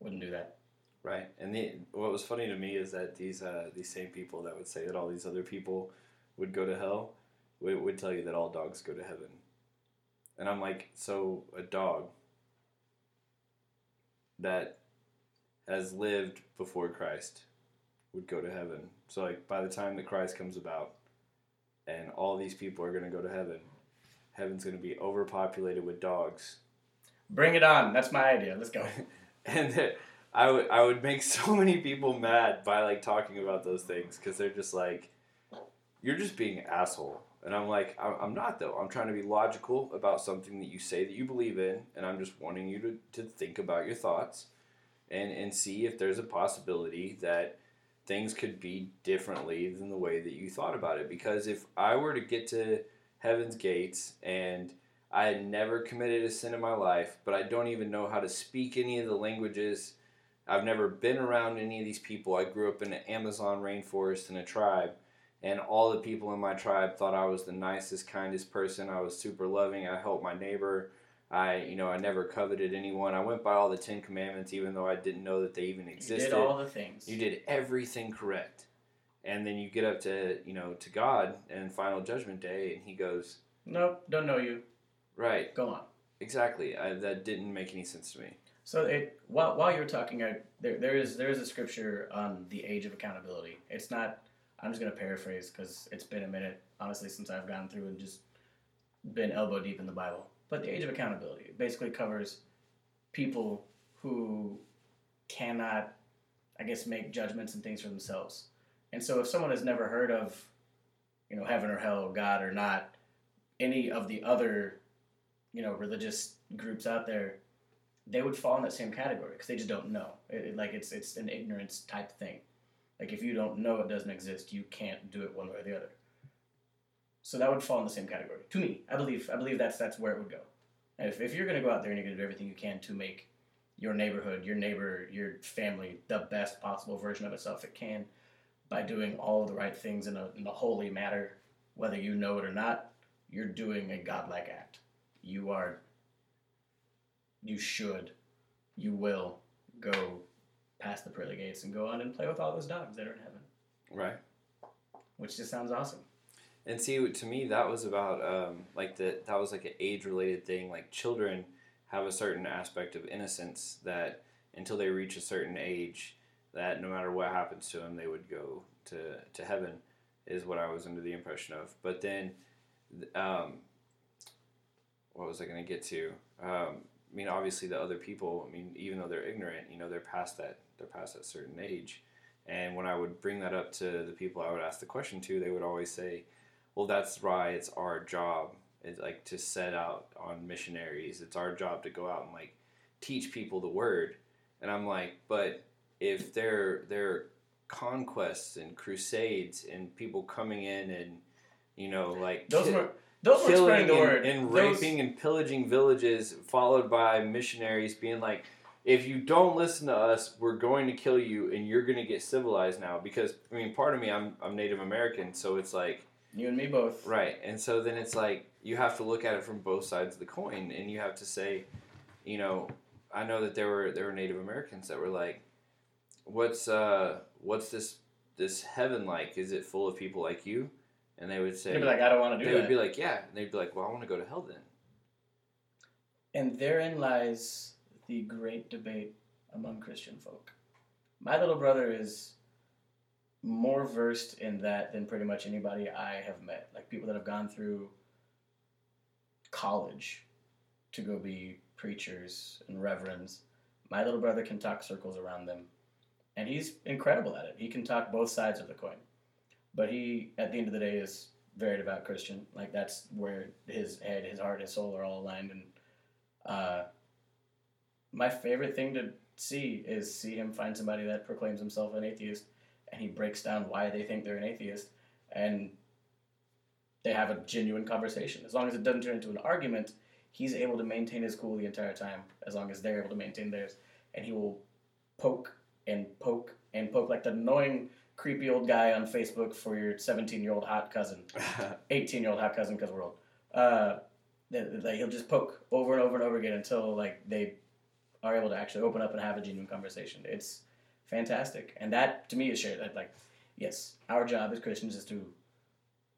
wouldn't do that. Right. And the, what was funny to me is that these uh, these same people that would say that all these other people would go to hell would, would tell you that all dogs go to heaven. And I'm like, so a dog that has lived before Christ would go to heaven. So like by the time that Christ comes about and all these people are going to go to heaven, heaven's going to be overpopulated with dogs Bring it on. That's my idea. Let's go. and I would I would make so many people mad by like talking about those things because they're just like, you're just being an asshole, and I'm like, I'm not though. I'm trying to be logical about something that you say that you believe in, and I'm just wanting you to, to think about your thoughts, and and see if there's a possibility that things could be differently than the way that you thought about it. Because if I were to get to heaven's gates and I had never committed a sin in my life, but I don't even know how to speak any of the languages. I've never been around any of these people. I grew up in an Amazon rainforest in a tribe, and all the people in my tribe thought I was the nicest, kindest person. I was super loving. I helped my neighbor. I, you know, I never coveted anyone. I went by all the Ten Commandments, even though I didn't know that they even You existed. did all the things. You did everything correct. And then you get up to, you know, to God and final judgment day and he goes, Nope, don't know you. "Right, Go on. exactly. I, that didn't make any sense to me. So it while while you're talking, I, there there is there is a scripture on the age of accountability. It's not. I'm just gonna paraphrase because it's been a minute, honestly, since I've gone through and just been elbow deep in the Bible. But the age of accountability basically covers people who cannot, I guess, make judgments and things for themselves. And so if someone has never heard of, you know, heaven or hell, God or not, any of the other, you know, religious groups out there, they would fall in that same category because they just don't know. It, like it's it's an ignorance type thing. Like if you don't know it doesn't exist, you can't do it one way or the other. So that would fall in the same category. To me, I believe I believe that's that's where it would go. And if, if you're gonna go out there and you're gonna do everything you can to make your neighborhood, your neighbor, your family the best possible version of itself it can, by doing all the right things in a, in a holy manner, whether you know it or not, you're doing a godlike act. You are, you should, you will go past the pearly gates and go on and play with all those dogs that are in heaven, Right. which just sounds awesome. And see, to me, that was about um, like the that was like an age related thing. Like children have a certain aspect of innocence that until they reach a certain age, that no matter what happens to them, they would go to to heaven, is what I was under the impression of. But then, um, what was I going to get to? Um, I mean, obviously, the other people. I mean, even though they're ignorant, you know, they're past that. They're past that certain age. And when I would bring that up to the people I would ask the question to, they would always say, well that's why it's our job it's like to set out on missionaries it's our job to go out and like teach people the word and i'm like but if there there are conquests and crusades and people coming in and you know like Those ki- were those were spreading the and, word. and Those- raping and pillaging villages followed by missionaries being like if you don't listen to us we're going to kill you and you're going to get civilized now because i mean part of me i'm, I'm native american so it's like you and me both. Right. And so then it's like you have to look at it from both sides of the coin and you have to say, you know, I know that there were there were Native Americans that were like, What's uh what's this this heaven like? Is it full of people like you? And they would say They'd be like, I don't want to do that. they do would be like, Yeah. And they'd be like, Well I want to go to hell then. And therein lies the great debate among Christian folk. My little brother is more versed in that than pretty much anybody I have met. Like people that have gone through college to go be preachers and reverends. My little brother can talk circles around them. And he's incredible at it. He can talk both sides of the coin. But he, at the end of the day, is very devout Christian. Like that's where his head, his heart, his soul are all aligned. And uh, my favorite thing to see is see him find somebody that proclaims himself an atheist, and he breaks down why they think they're an atheist, and they have a genuine conversation. As long as it doesn't turn into an argument, he's able to maintain his cool the entire time. As long as they're able to maintain theirs, and he will poke and poke and poke like the annoying, creepy old guy on Facebook for your 17 year old hot cousin. 18 year old hot cousin because we're old. Uh, that he'll just poke over and over and over again until like they are able to actually open up and have a genuine conversation. It's fantastic, and that to me is shared. That like, yes, our job as Christians is to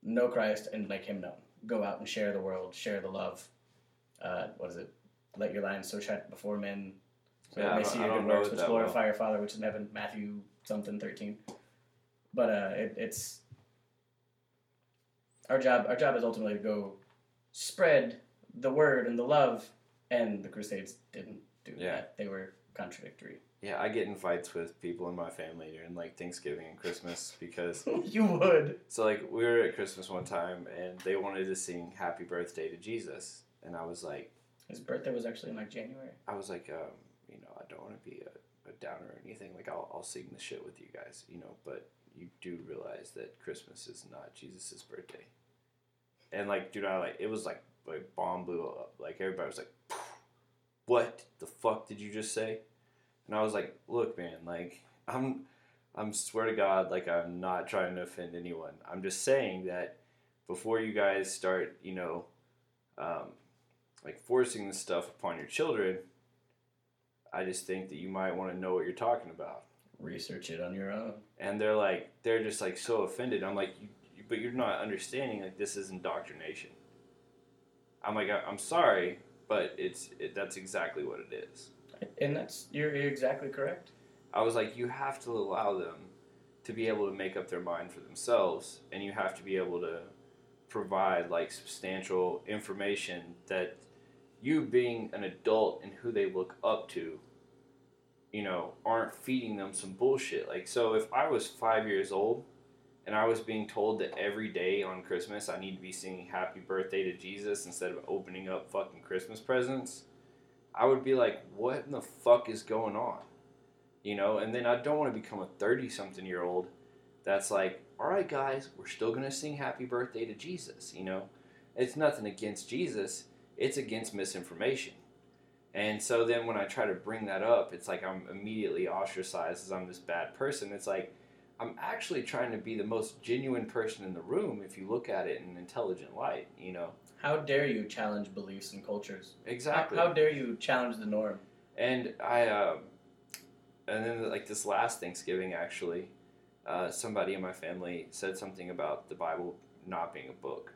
know Christ and make Him known. Go out and share the world, share the love. Uh, what is it? Let your light so shine before men, so Yeah, they see your good works, which glorify well. your Father which is in heaven. Matthew something thirteen. But uh, it, it's our job. Our job is ultimately to go spread the word and the love. And the Crusades didn't do Yeah. that. They were contradictory. yeah, I get in fights with people in my family during like Thanksgiving and Christmas because you would. So like we were at Christmas one time and they wanted to sing Happy Birthday to Jesus and I was like His birthday was actually in like January. I was like um, you know I don't want to be a, a downer or anything like I'll, I'll sing the shit with you guys you know but you do realize that Christmas is not Jesus' birthday and like dude I like it was like like bomb blew up like everybody was like what the fuck did you just say and I was like look man like I'm I'm swear to God, like I'm not trying to offend anyone. I'm just saying that before you guys start, you know, um, like forcing this stuff upon your children, I just think that you might want to know what you're talking about. Research it on your own. And they're like, they're just like so offended. I'm like, you, you- but you're not understanding. Like this is indoctrination. I'm like, I, I'm sorry, but it's it, that's exactly what it is. And that's you're, you're exactly correct. I was like, you have to allow them to be able to make up their mind for themselves, and you have to be able to provide like substantial information that you being an adult and who they look up to you know aren't feeding them some bullshit like so if i was five years old and i was being told that every day on christmas i need to be singing happy birthday to jesus instead of opening up fucking christmas presents. I would be like what in the fuck is going on? You know and then i don't want to become a 30 something year old that's like all right guys we're still going to sing happy birthday to jesus you know? It's nothing against jesus it's against misinformation. And so then when i try to bring that up it's like i'm immediately ostracized as i'm this bad person. It's like i'm actually trying to be the most genuine person in the room if you look at it in an intelligent light you know How dare you challenge beliefs and cultures? Exactly How, dare you challenge the norm? And I, um, and then like this last Thanksgiving, actually, uh, somebody in my family said something about the Bible not being a book,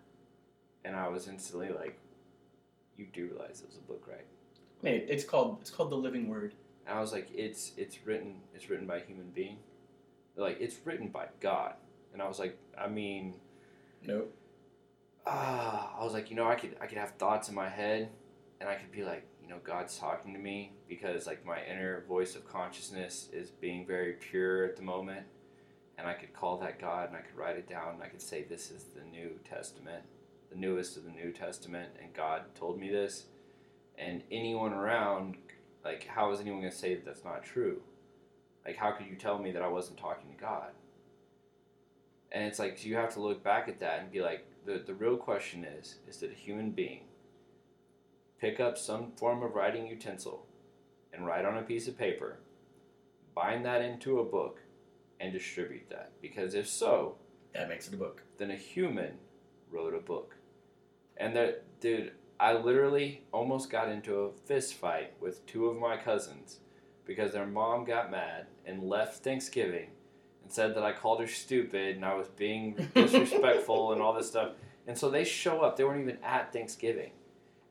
and I was instantly like, "You do realize it was a book, right?" Mean, it's called it's called the living word. And I was like, "It's it's written it's written by a human being, like it's written by God." And I was like, "I mean." Nope. ah, I was like, you know, I could I could have thoughts in my head, and I could be like, you know, God's talking to me because like my inner voice of consciousness is being very pure at the moment, and I could call that God, and I could write it down, and I could say this is the New Testament, the newest of the New Testament, and God told me this, and anyone around, like, how is anyone gonna say that that's not true? Like, how could you tell me that I wasn't talking to God? And it's like you have to look back at that and be like, the, the real question is is that a human being pick up some form of writing utensil and write on a piece of paper, bind that into a book, and distribute that? Because if so, That makes it a book. then a human wrote a book. And that, dude, I literally almost got into a fist fight with two of my cousins because their mom got mad and left Thanksgiving and said that I called her stupid and I was being disrespectful and all this stuff. And so they show up. They weren't even at Thanksgiving.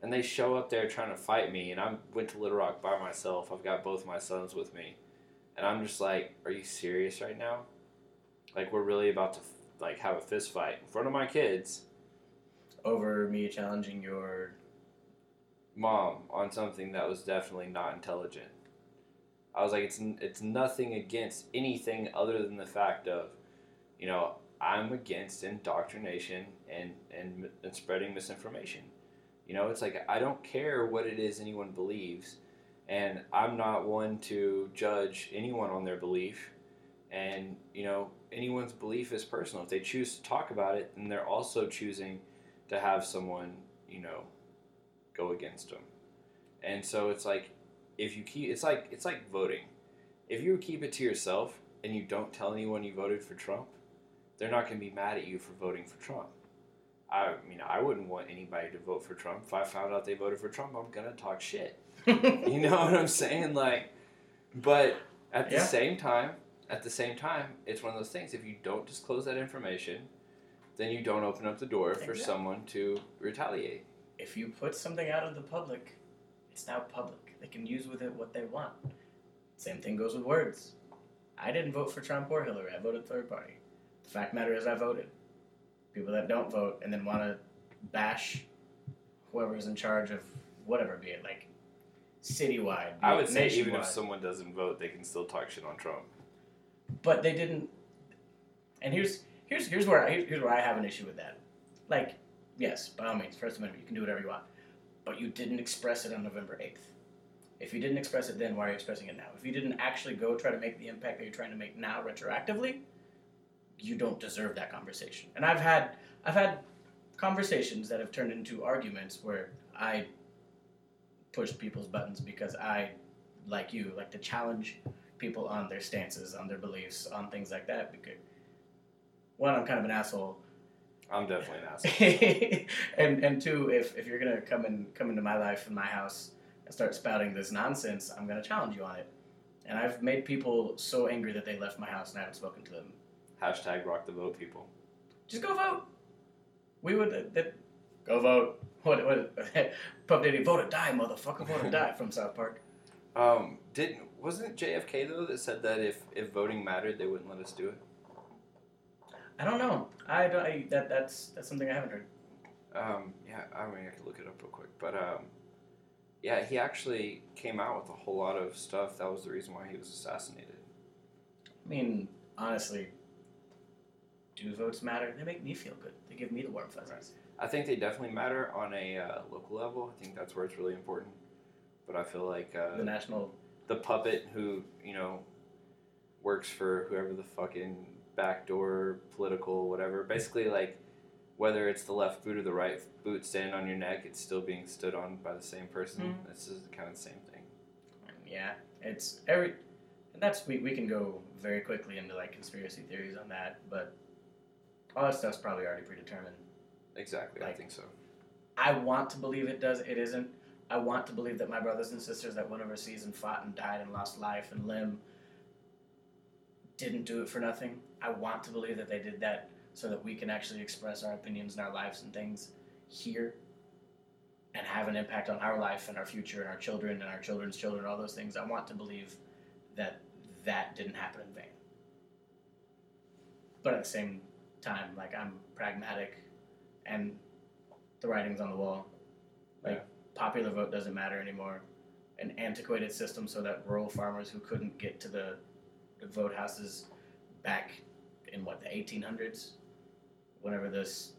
And they show up there trying to fight me. And I went to Little Rock by myself. I've got both my sons with me. And I'm just like, are you serious right now? Like, we're really about to like have a fist fight in front of my kids, Over me challenging your mom, on something that was definitely not intelligent. I was like, it's it's nothing against anything other than the fact of, you know, I'm against indoctrination and and, and spreading misinformation. You know, it's like I don't care what it is anyone believes, and I'm not one to judge anyone on their belief. And you know, anyone's belief is personal. If they choose to talk about it, then they're also choosing to have someone, you know, go against them. And so it's like if you keep it's like it's like voting. If you keep it to yourself and you don't tell anyone you voted for Trump, they're not going to be mad at you for voting for Trump. I mean, I wouldn't want anybody to vote for Trump. If I found out they voted for Trump, I'm going to talk shit. You know what I'm saying? Like, but at the Yeah. same time, at the same time, it's one of those things. If you don't disclose that information, then you don't open up the door for Exactly. someone to retaliate. if you put something out of the public, it's now public. They can use with it what they want. Same thing goes with words. I didn't vote for Trump or Hillary. I voted third party. The fact matter is, I voted. People that don't vote and then want to bash whoever is in charge of whatever, be it like citywide. I would say even if someone doesn't vote, they can still talk shit on Trump. but they didn't. And here's here's here's where I, here's where I have an issue with that. Like, yes, by all means, First Amendment, you can do whatever you want, but you didn't express it on November eighth. If you didn't express it then, why are you expressing it now? If you didn't actually go try to make the impact that you're trying to make now retroactively, you don't deserve that conversation. And I've had I've had conversations that have turned into arguments where I pushed people's buttons because I, like you, like to challenge people on their stances, on their beliefs, on things like that. Because one, I'm kind of an asshole, I'm definitely an asshole. and and two, if, if you're gonna come and come into my life in my house and start spouting this nonsense, I'm gonna challenge you on it. And I've made people so angry that they left my house and I haven't spoken to them. Hashtag rock the vote, people. Just go vote. We would uh, that, go vote. what what Puff Daddy vote or die, motherfucker, vote or die from South Park. Um, didn't wasn't it JFK though that said that if if voting mattered, they wouldn't let us do it. I don't know. I don't. I, that that's that's something I haven't heard. Um, yeah, I mean I could look it up real quick, but um, yeah, he actually came out with a whole lot of stuff. That was the reason why he was assassinated. I mean, honestly, do votes matter? They make me feel good. They give me the warm fuzzies. I think they definitely matter on a uh, local level. I think that's where it's really important. But I feel like uh, The national. the puppet who you know works for whoever the fucking backdoor political whatever basically like whether it's the left boot or the right boot standing on your neck it's still being stood on by the same person Mhm. this is kind of the same thing Yeah, it's every. And that's we we can go very quickly into like conspiracy theories on that, but all that stuff's probably already predetermined. exactly i think so I want to believe it does. It isn't. I want to believe that my brothers and sisters that went overseas and fought and died and lost life and limb didn't do it for nothing. I want to believe that they did that so that we can actually express our opinions and our lives and things here and have an impact on our life and our future and our children and our children's children, and all those things. I want to believe that that didn't happen in vain. But at the same time, like I'm pragmatic and the writing's on the wall. Like Yeah. popular vote doesn't matter anymore. An antiquated system so that rural farmers who couldn't get to the, the vote houses back in what the 1800s, whenever this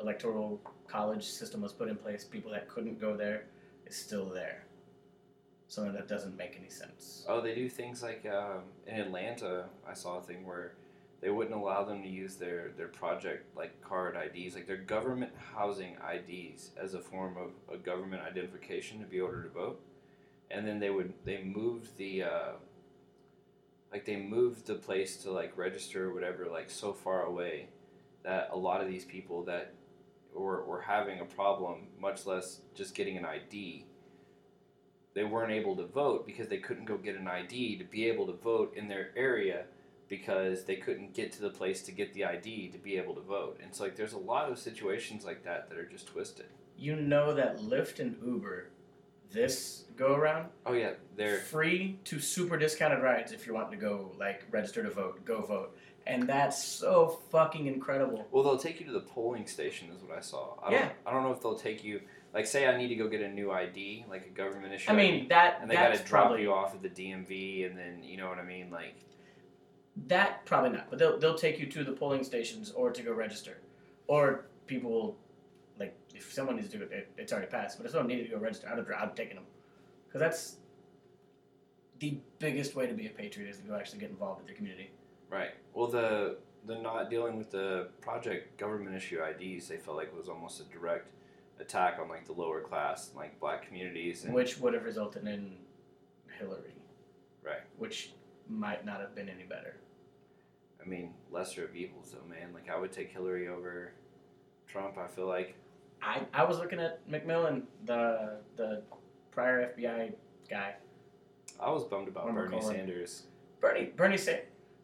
electoral college system was put in place, people that couldn't go there is still there. Something that doesn't make any sense. oh they do things like um, in atlanta i saw a thing where they wouldn't allow them to use their, their project like card ids like their government housing ids as a form of a government identification to be able to vote and then they would they moved the uh, like they moved the place to like register or whatever like so far away that a lot of these people that were, were having a problem much less just getting an id they weren't able to vote because they couldn't go get an id to be able to vote in their area because they couldn't get to the place to get the id to be able to vote. And so like there's a lot of situations like that that are just twisted. You know that Lyft and Uber, this go around, oh yeah they're free to super discounted rides if you're wanting to go like register to vote, go vote, and that's so fucking incredible. Well, they'll take you to the polling station, is what I saw. I Yeah. Don't, I don't know if they'll take you. Like, say I need to go get a new ID, like a government issue. I mean that and they got that's to drop probably you off at the DMV, and then you know what I mean. Like, that probably not, but they'll they'll take you to the polling stations or to go register, or people will like if someone needs to do it, it it's already passed. But if someone needed to go register, I'd have I'd taken them because that's the biggest way to be a patriot is to go actually get involved with your community. Right? Well, the the not dealing with the project government issue IDs, they felt like was almost a direct attack on like the lower class, like black communities, and which would have resulted in Hillary. Right. Which might not have been any better. I mean, lesser of evils, though, man. Like, I would take Hillary over Trump. I feel like I, I was looking at McMillan, the the prior FBI guy. I was bummed about Bernie Sanders. Bernie Bernie Sa-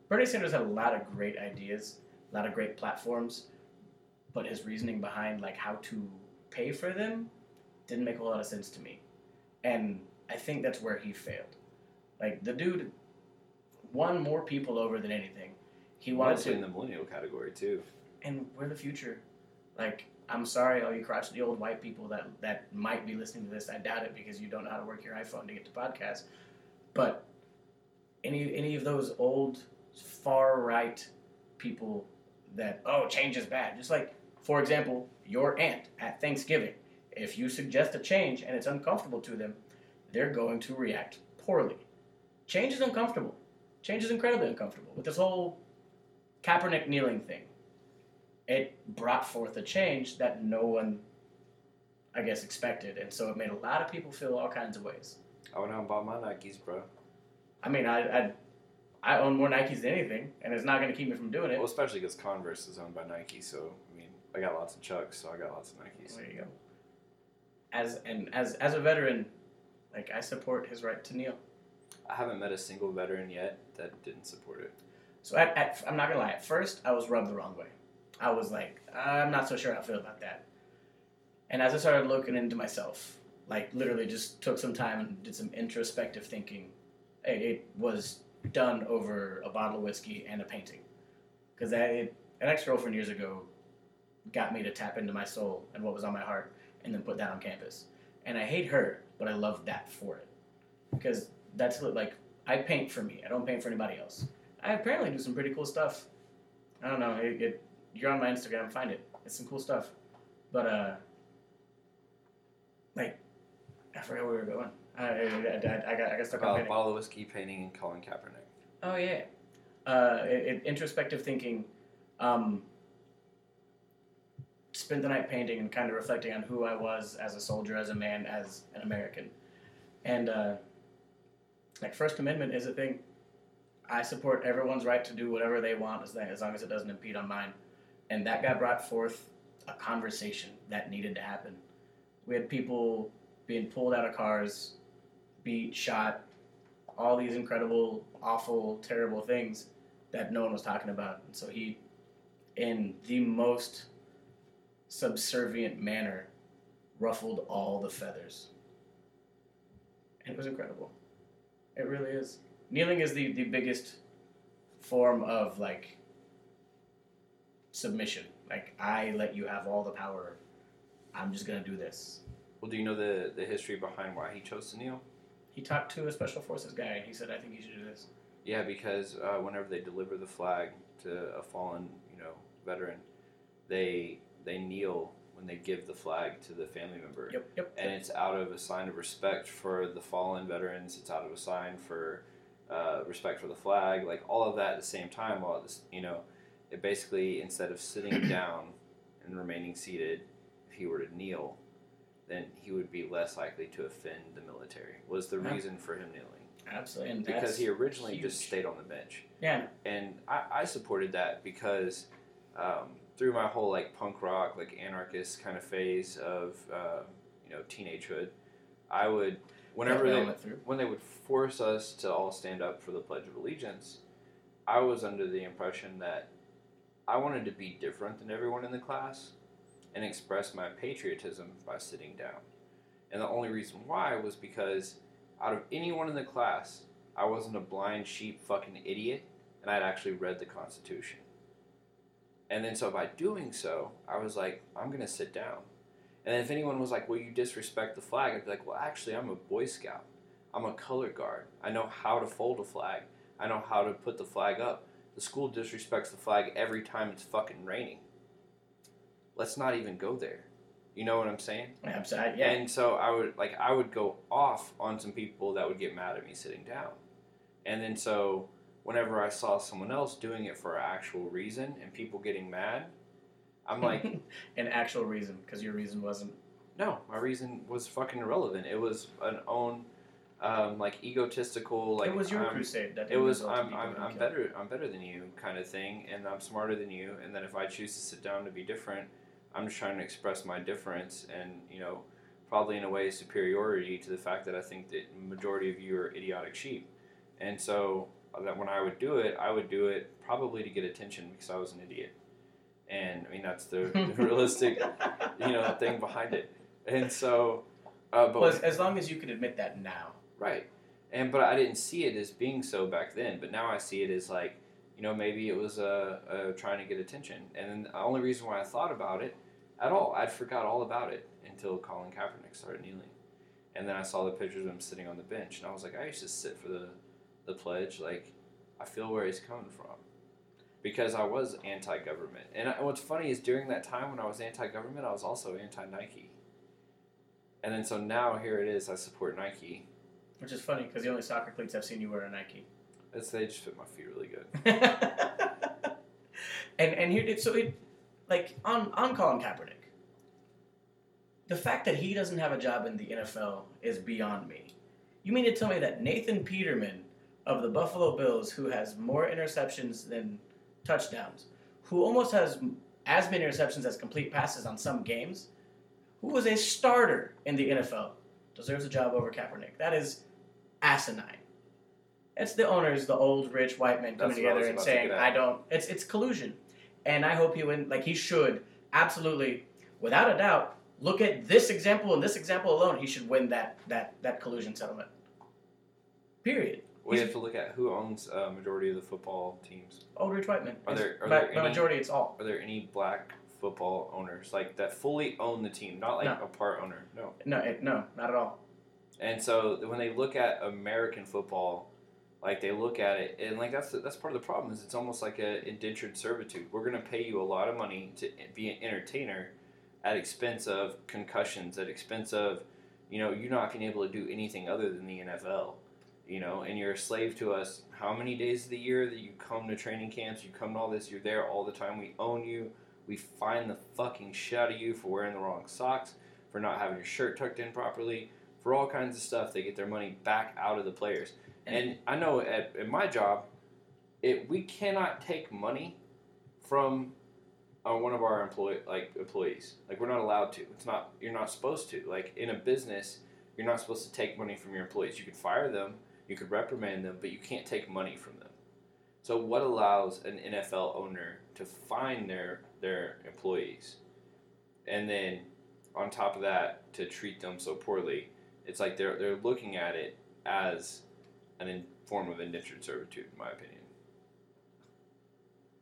Bernie Sanders had a lot of great ideas, a lot of great platforms, but his reasoning behind like how to pay for them didn't make a whole lot of sense to me. And I think that's where he failed. Like the dude won more people over than anything. He wanted Mostly to in the millennial category too. and we're the future. Like, I'm sorry, all you crotchety old white people that that might be listening to this. I doubt it because you don't know how to work your iPhone to get to podcasts. But any any of those old far right people that oh change is bad. Just like for example, your aunt at Thanksgiving. If you suggest a change and it's uncomfortable to them, they're going to react poorly. Change is uncomfortable. Change is incredibly uncomfortable. With this whole Kaepernick kneeling thing, it brought forth a change that no one, I guess, expected, and so it made a lot of people feel all kinds of ways. I went out and bought my Nikes, bro. I mean, I I, I own more Nikes than anything, and it's not going to keep me from doing it. Well, especially because Converse is owned by Nike, so I mean, I got lots of Chucks, so I got lots of Nikes. There you go. As and as as a veteran, like I support his right to kneel. I haven't met a single veteran yet that didn't support it. So at, at, I'm not gonna lie. At first, I was rubbed the wrong way. I was like, I'm not so sure how I feel about that. And as I started looking into myself, like literally just took some time and did some introspective thinking, it, it was done over a bottle of whiskey and a painting. Because an ex girlfriend years ago got me to tap into my soul and what was on my heart and then put that on campus. And I hate her, but I love that for it. Because that's li- like, I paint for me, I don't paint for anybody else. I apparently do some pretty cool stuff. I don't know, it, it, you're on my Instagram, find it. It's some cool stuff. But, uh, like, I forgot where we were going. I, I, I, I got, I got stuck on Uh, painting. bottle of whiskey, painting, and Colin Kaepernick. Oh yeah, uh, it, it- introspective thinking. Um, spent the night painting and kind of reflecting on who I was as a soldier, as a man, as an American, and uh, like First Amendment is a thing. I support everyone's right to do whatever they want as, as long as it doesn't impede on mine, and that got brought forth a conversation that needed to happen. We had people being pulled out of cars, beat, shot, all these incredible, awful, terrible things that no one was talking about. And so he, in the most subservient manner, ruffled all the feathers. And it was incredible. It really is. Kneeling is the, the biggest form of like submission. Like I let you have all the power. I'm just gonna do this. Well, do you know the, the history behind why he chose to kneel? He talked to a special forces guy and he said, I think you should do this. Yeah, because uh, whenever they deliver the flag to a fallen, you know, veteran, they they kneel when they give the flag to the family member, Yep, yep. and it's out of a sign of respect for the fallen veterans. It's out of a sign for uh, respect for the flag, like all of that at the same time. While this, you know, it basically instead of sitting down and remaining seated, if he were to kneel, then he would be less likely to offend the military. Was the Yeah. reason for him kneeling Absolutely. And because he originally just stayed on the bench Yeah, and I, I supported that because um, through my whole like punk rock like anarchist kind of phase of uh, you know teenagehood i would whenever they when they would force us to all stand up for the pledge of allegiance i was under the impression that i wanted to be different than everyone in the class and express my patriotism by sitting down and the only reason why was because out of anyone in the class i wasn't a blind sheep fucking idiot and I'd actually read the Constitution. And then so by doing so, I was like, I'm gonna sit down. And if anyone was like, Well, you disrespect the flag, I'd be like, Well, actually, I'm a Boy Scout. I'm a color guard. I know how to fold a flag. I know how to put the flag up. The school disrespects the flag every time it's fucking raining. Let's not even go there. You know what I'm saying? Absolutely. Yeah. And so I would like I would go off on some people that would get mad at me sitting down. And then so whenever I saw someone else doing it for an actual reason and people getting mad, I'm like, an actual reason, because your reason wasn't. no, my reason was fucking irrelevant. It was an own um, like egotistical like it was your I'm- crusade. That it was I'm, I'm, I'm better I'm better than you kind of thing and I'm smarter than you and then if I choose to sit down to be different I'm just trying to express my difference and you know probably in a way superiority to the fact that I think that majority of you are idiotic sheep and so uh, that when I would do it I would do it probably to get attention because I was an idiot and I mean that's the, the realistic you know thing behind it and so uh, but as long as you can admit that now. Right. And but I didn't see it as being so back then, but now I see it as like, you know, maybe it was uh, uh, trying to get attention. And the only reason why I thought about it at all, I'd forgot all about it until Colin Kaepernick started kneeling. And then I saw the pictures of him sitting on the bench, and I was like, I used to sit for the, the pledge. Like, I feel where he's coming from. Because I was anti government. And I, what's funny is during that time when I was anti government, I was also anti Nike. And then so now here it is, I support Nike. Which is funny because the only soccer cleats I've seen you wear are Nike. It's, they just fit my feet really good. and and here so it like on on Colin Kaepernick. The fact that he doesn't have a job in the NFL is beyond me. You mean to tell me that Nathan Peterman of the Buffalo Bills, who has more interceptions than touchdowns, who almost has as many interceptions as complete passes on some games, who was a starter in the NFL, deserves a job over Kaepernick? That is asinine. It's the owners, the old rich white men coming That's what I was together and about to saying, "I don't." It's it's collusion, and I hope he win. Like he should absolutely, without a doubt, look at this example and this example alone, he should win that that that collusion settlement. Period. We He's- have to look at who owns a majority of the football teams. Old Rich Whiteman. Are It's- there- are by, there any- majority, it's all. Are there any black football owners like that fully own the team, not like No. a part owner? No. No, it, no, not at all. And so when they look at American football, like they look at it, and like that's that's part of the problem is it's almost like a indentured servitude. We're gonna pay you a lot of money to be an entertainer, at expense of concussions, at expense of, you know, you not being able to do anything other than the NFL. You know, and you're a slave to us. How many days of the year that you come to training camps, you come to all this, you're there all the time. We own you. We find the fucking shit out of you for wearing the wrong socks, for not having your shirt tucked in properly, for all kinds of stuff. They get their money back out of the players. And I know at, at my job, it we cannot take money from uh, one of our employee like employees. Like we're not allowed to. It's not you're not supposed to. Like in a business, you're not supposed to take money from your employees. You could fire them, you could reprimand them, but you can't take money from them. So what allows an NFL owner to fine their their employees, and then on top of that to treat them so poorly? It's like they're they're looking at it as an in, form of indentured servitude, in my opinion.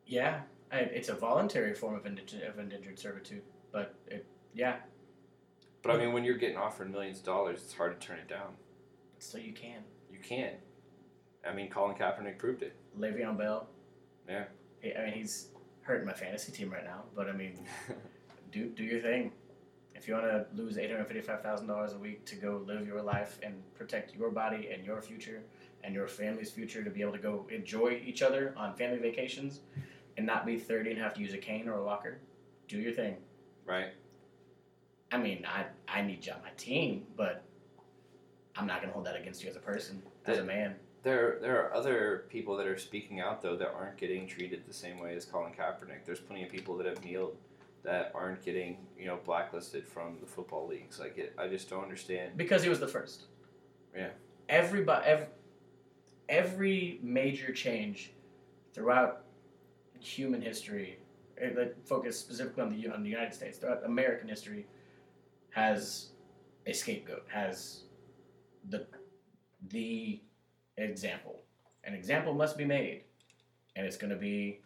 Yeah, I, it's a voluntary form of indentured, of indentured servitude, but it, yeah, But I mean, when you're getting offered millions of dollars, it's hard to turn it down. so you can. You can. I mean, Colin Kaepernick proved it. Le'Veon Bell. Yeah. He, I mean, he's hurting my fantasy team right now, but I mean, do do your thing. If you want to lose eight hundred fifty-five thousand dollars a week to go live your life and protect your body and your future and your family's future to be able to go enjoy each other on family vacations and not be thirty and have to use a cane or a walker, do your thing. right? I mean, I I need you on my team, but I'm not gonna hold that against you as a person, as a man. There, there are other people that are speaking out though that aren't getting treated the same way as Colin Kaepernick. There's plenty of people that have kneeled that aren't getting, you know, blacklisted from the football leagues. Like it, I just don't understand. Because he was the first. Yeah. Everybody, every, every major change throughout human history, eh, that focus specifically on the on the United States, throughout American history, has a scapegoat, has the the example. An example must be made, and it's going to be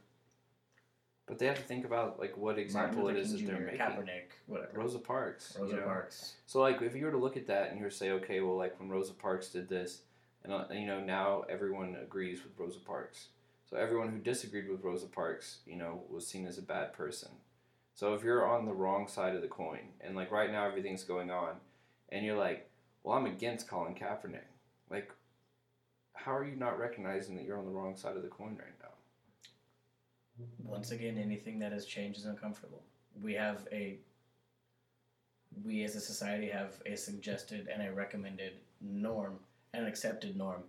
But they have to think about like what example it is that they're making. Kaepernick, whatever. Rosa Parks. Rosa you know? Parks. So like if you were to look at that and you were to say, okay, well like when Rosa Parks did this, and uh, you know now everyone agrees with Rosa Parks. So everyone who disagreed with Rosa Parks, you know, was seen as a bad person. So if you're on the wrong side of the coin, and like right now everything's going on, and you're like, well I'm against Colin Kaepernick, like, how are you not recognizing that you're on the wrong side of the coin right now? Once again, anything that has changed is uncomfortable. We have a, we as a society have a suggested and a recommended norm, an accepted norm.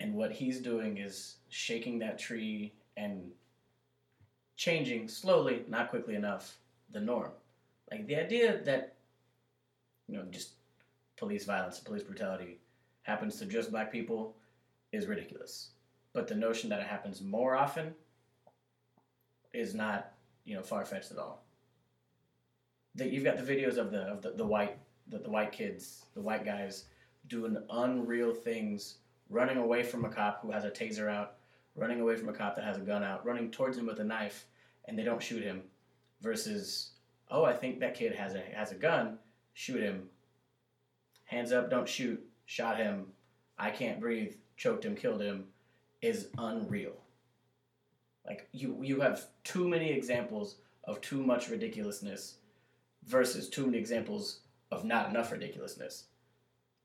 And what he's doing is shaking that tree and changing slowly, not quickly enough, the norm. Like the idea that, you know, just police violence, police brutality happens to just black people is ridiculous. But the notion that it happens more often is not you know far fetched at all. That you've got the videos of the of the, the white the, the white kids, the white guys doing unreal things, running away from a cop who has a taser out, running away from a cop that has a gun out, running towards him with a knife, and they don't shoot him. Versus, oh, I think that kid has a has a gun, shoot him. Hands up, don't shoot. Shot him. I can't breathe. Choked him, killed him. Is unreal. Like you, you have too many examples of too much ridiculousness versus too many examples of not enough ridiculousness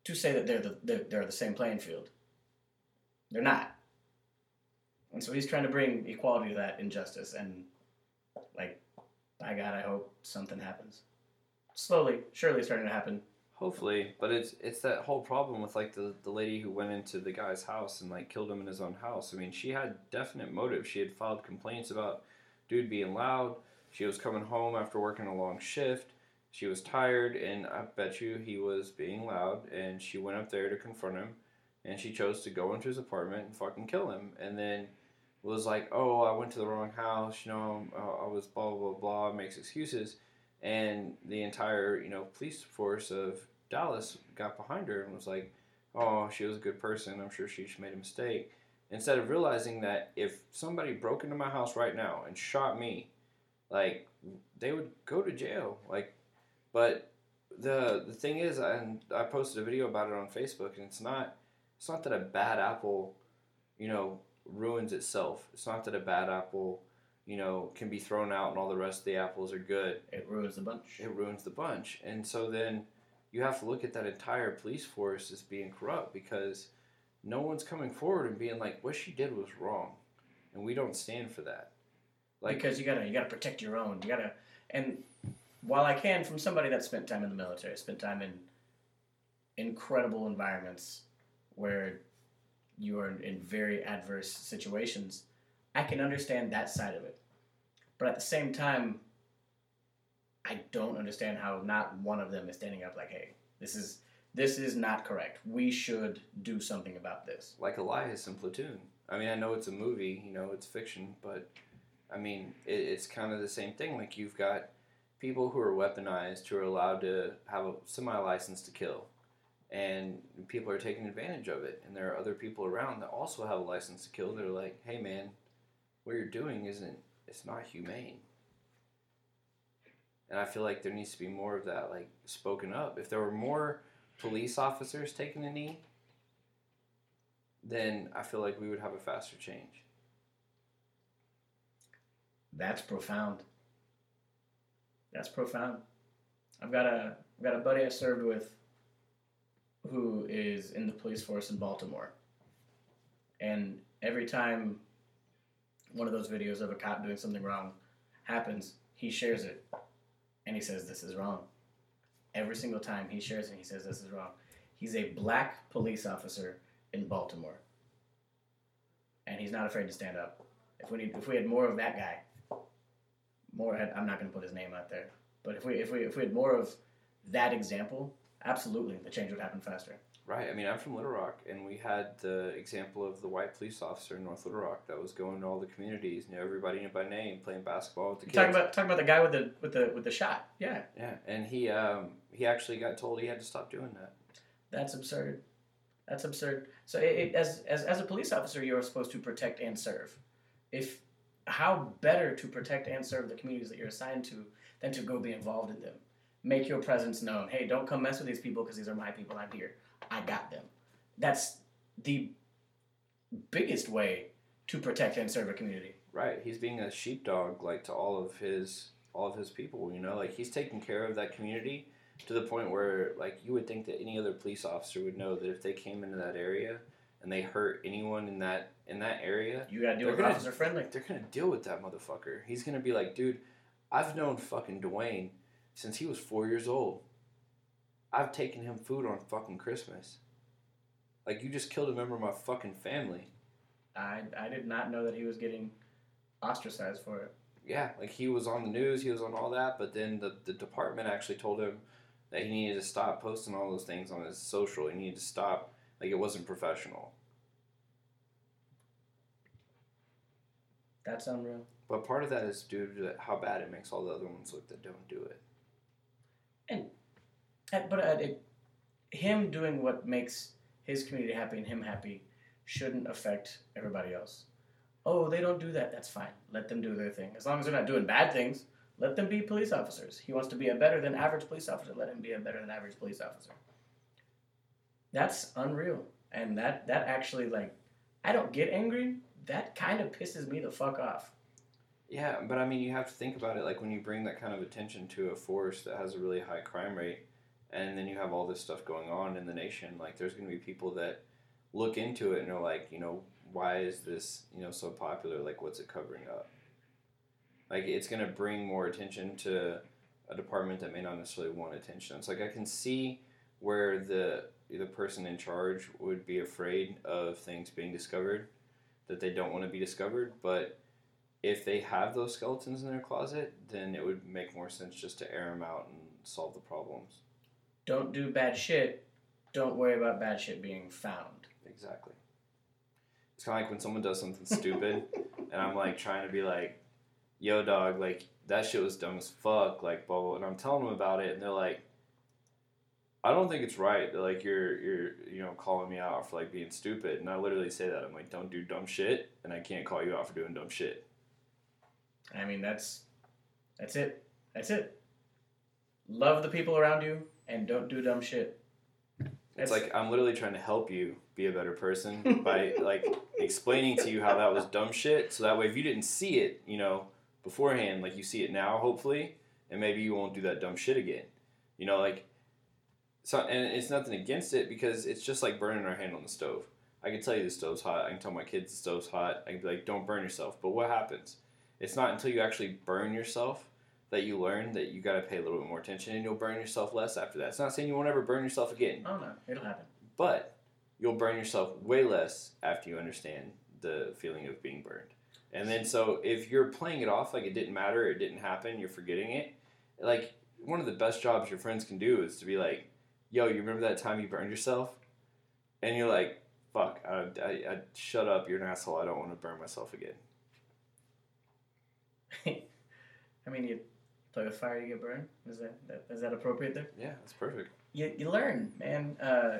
to say that they're the they're, they're the same playing field. They're not. And so he's trying to bring equality to that injustice, and like, by God, I hope something happens. Slowly, surely, it's starting to happen. Hopefully, but it's it's that whole problem with like the the lady who went into the guy's house and like killed him in his own house. I mean, she had definite motive. She had filed complaints about dude being loud. She was coming home after working a long shift. She was tired, and I bet you he was being loud. And she went up there to confront him, and she chose to go into his apartment and fucking kill him. And then was like, "Oh, I went to the wrong house. You know, uh, I was blah blah blah." Makes excuses and the entire you know police force of Dallas got behind her and was like, "Oh, she was a good person. I'm sure she just made a mistake." Instead of realizing that if somebody broke into my house right now and shot me, like they would go to jail. Like, but the the thing is, and I posted a video about it on Facebook, and it's not it's not that a bad apple, you know, ruins itself. It's not that a bad apple, you know, can be thrown out and all the rest of the apples are good. It ruins the bunch. It ruins the bunch, and so then you have to look at that entire police force as being corrupt because no one's coming forward and being like, what she did was wrong, and we don't stand for that. Like, because you gotta you gotta protect your own. You gotta and while I can from somebody that spent time in the military, spent time in incredible environments where you are in very adverse situations, I can understand that side of it. But at the same time, I don't understand how not one of them is standing up like, hey, this is this is not correct. We should do something about this. Like Elias in Platoon. I mean, I know it's a movie, you know, it's fiction, but I mean, it, it's kind of the same thing. Like you've got people who are weaponized who are allowed to have a semi license to kill, and people are taking advantage of it. And there are other people around that also have a license to kill. They're like, "Hey, man, what you're doing isn't it's not humane." And I feel like there needs to be more of that, like spoken up. If there were more police officers taking a knee, then I feel like we would have a faster change. That's profound. That's profound. I've got a I've got a buddy I served with who is in the police force in Baltimore. And every time one of those videos of a cop doing something wrong happens, he shares it and he says this is wrong. Every single time he shares it, he says this is wrong. He's a black police officer in Baltimore. And he's not afraid to stand up. If we need if we had more of that guy, more. I'm not going to put his name out there, but if we if we if we had more of that example, absolutely, the change would happen faster. Right. I mean, I'm from Little Rock, and we had the example of the white police officer in North Little Rock that was going to all the communities, knew everybody knew by name, playing basketball with the kids. Talking about talking about the guy with the with the with the shot. Yeah. Yeah, and he um, he actually got told he had to stop doing that. That's absurd. That's absurd. So, it, it, as as as a police officer, you are supposed to protect and serve. If how better to protect and serve the communities that you're assigned to than to go be involved in them. Make your presence known. Hey, don't come mess with these people because these are my people. I'm here. I got them. That's the biggest way to protect and serve a community. Right. He's being a sheepdog like to all of his all of his people, you know? Like he's taking care of that community to the point where like you would think that any other police officer would know that if they came into that area and they hurt anyone in that in that area, you gotta with gonna, officer friendly. They're gonna deal with that motherfucker. He's gonna be like, dude, I've known fucking Dwayne since he was four years old. I've taken him food on fucking Christmas. Like you just killed a member of my fucking family. I I did not know that he was getting ostracized for it. Yeah, like he was on the news, he was on all that, but then the, the department actually told him that he needed to stop posting all those things on his social. He needed to stop. Like it wasn't professional. That's unreal. But part of that is due to how bad it makes all the other ones look that don't do it. And, but uh, it, him doing what makes his community happy and him happy shouldn't affect everybody else. Oh, they don't do that. That's fine. Let them do their thing. As long as they're not doing bad things, let them be police officers. He wants to be a better than average police officer. Let him be a better than average police officer. That's unreal. And that that actually like I don't get angry, that kind of pisses me the fuck off. Yeah, but I mean, you have to think about it. Like when you bring that kind of attention to a force that has a really high crime rate, and then you have all this stuff going on in the nation. Like, there's going to be people that look into it and are like, you know, why is this, you know, so popular? Like, what's it covering up? Like, it's going to bring more attention to a department that may not necessarily want attention. It's like I can see where the the person in charge would be afraid of things being discovered that they don't want to be discovered. But if they have those skeletons in their closet, then it would make more sense just to air them out and solve the problems. Don't do bad shit. Don't worry about bad shit being found. Exactly. It's kind of like when someone does something stupid, and I'm like trying to be like, yo, dog, like that shit was dumb as fuck, like blah blah. And I'm telling them about it, and they're like, I don't think it's right. Like, you're you're you know calling me out for like being stupid, and I literally say that I'm like, don't do dumb shit, and I can't call you out for doing dumb shit. I mean, that's that's it. That's it. Love the people around you and don't do dumb shit. It's like I'm literally trying to help you be a better person by like explaining to you how that was dumb shit. So that way, if you didn't see it, you know, beforehand, like you see it now, hopefully, and maybe you won't do that dumb shit again. You know, like so, and it's nothing against it because it's just like burning our hand on the stove. I can tell you the stove's hot. I can tell my kids the stove's hot. I can be like, don't burn yourself. But what happens? It's not until you actually burn yourself that you learn that you got to pay a little bit more attention, and you'll burn yourself less after that. It's not saying you won't ever burn yourself again. Oh no, it'll happen. But you'll burn yourself way less after you understand the feeling of being burned. And then, so if you're playing it off like it didn't matter, it didn't happen, you're forgetting it. Like one of the best jobs your friends can do is to be like, "Yo, you remember that time you burned yourself?" And you're like, "Fuck, I, I, I shut up. You're an asshole. I don't want to burn myself again." I mean, you play with fire, you get burned. Is that, that is that appropriate there? Yeah, that's perfect. You, you learn, man. Uh,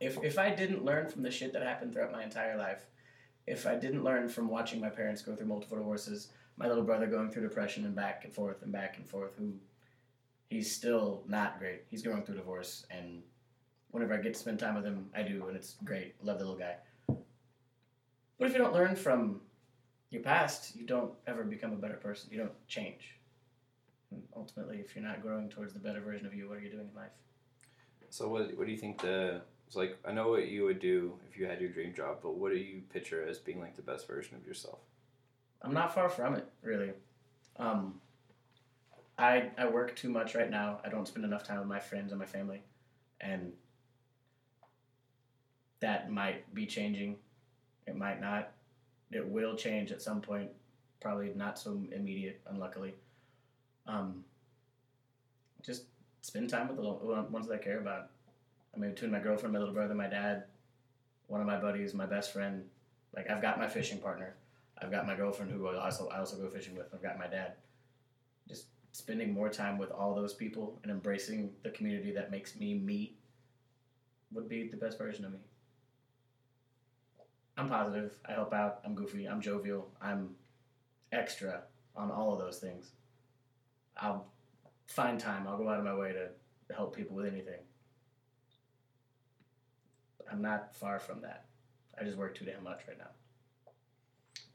if if I didn't learn from the shit that happened throughout my entire life, if I didn't learn from watching my parents go through multiple divorces, my little brother going through depression and back and forth and back and forth, who he's still not great. He's going through divorce, and whenever I get to spend time with him, I do, and it's great. Love the little guy. But if you don't learn from your past, you don't ever become a better person. You don't change. And ultimately, if you're not growing towards the better version of you, what are you doing in life? So, what, what do you think the it's like? I know what you would do if you had your dream job, but what do you picture as being like the best version of yourself? I'm not far from it, really. Um, I I work too much right now. I don't spend enough time with my friends and my family, and that might be changing. It might not. It will change at some point. Probably not so immediate, unluckily. Um, just spend time with the ones that I care about. I mean, between my girlfriend, my little brother, my dad, one of my buddies, my best friend. Like I've got my fishing partner. I've got my girlfriend who I also I also go fishing with. I've got my dad. Spending more time with all those people and embracing the community that makes me me would be the best version of me. I'm positive. I help out. I'm goofy. I'm jovial. I'm extra on all of those things. I'll find time. I'll go out of my way to help people with anything. I'm not far from that. I just work too damn much right now.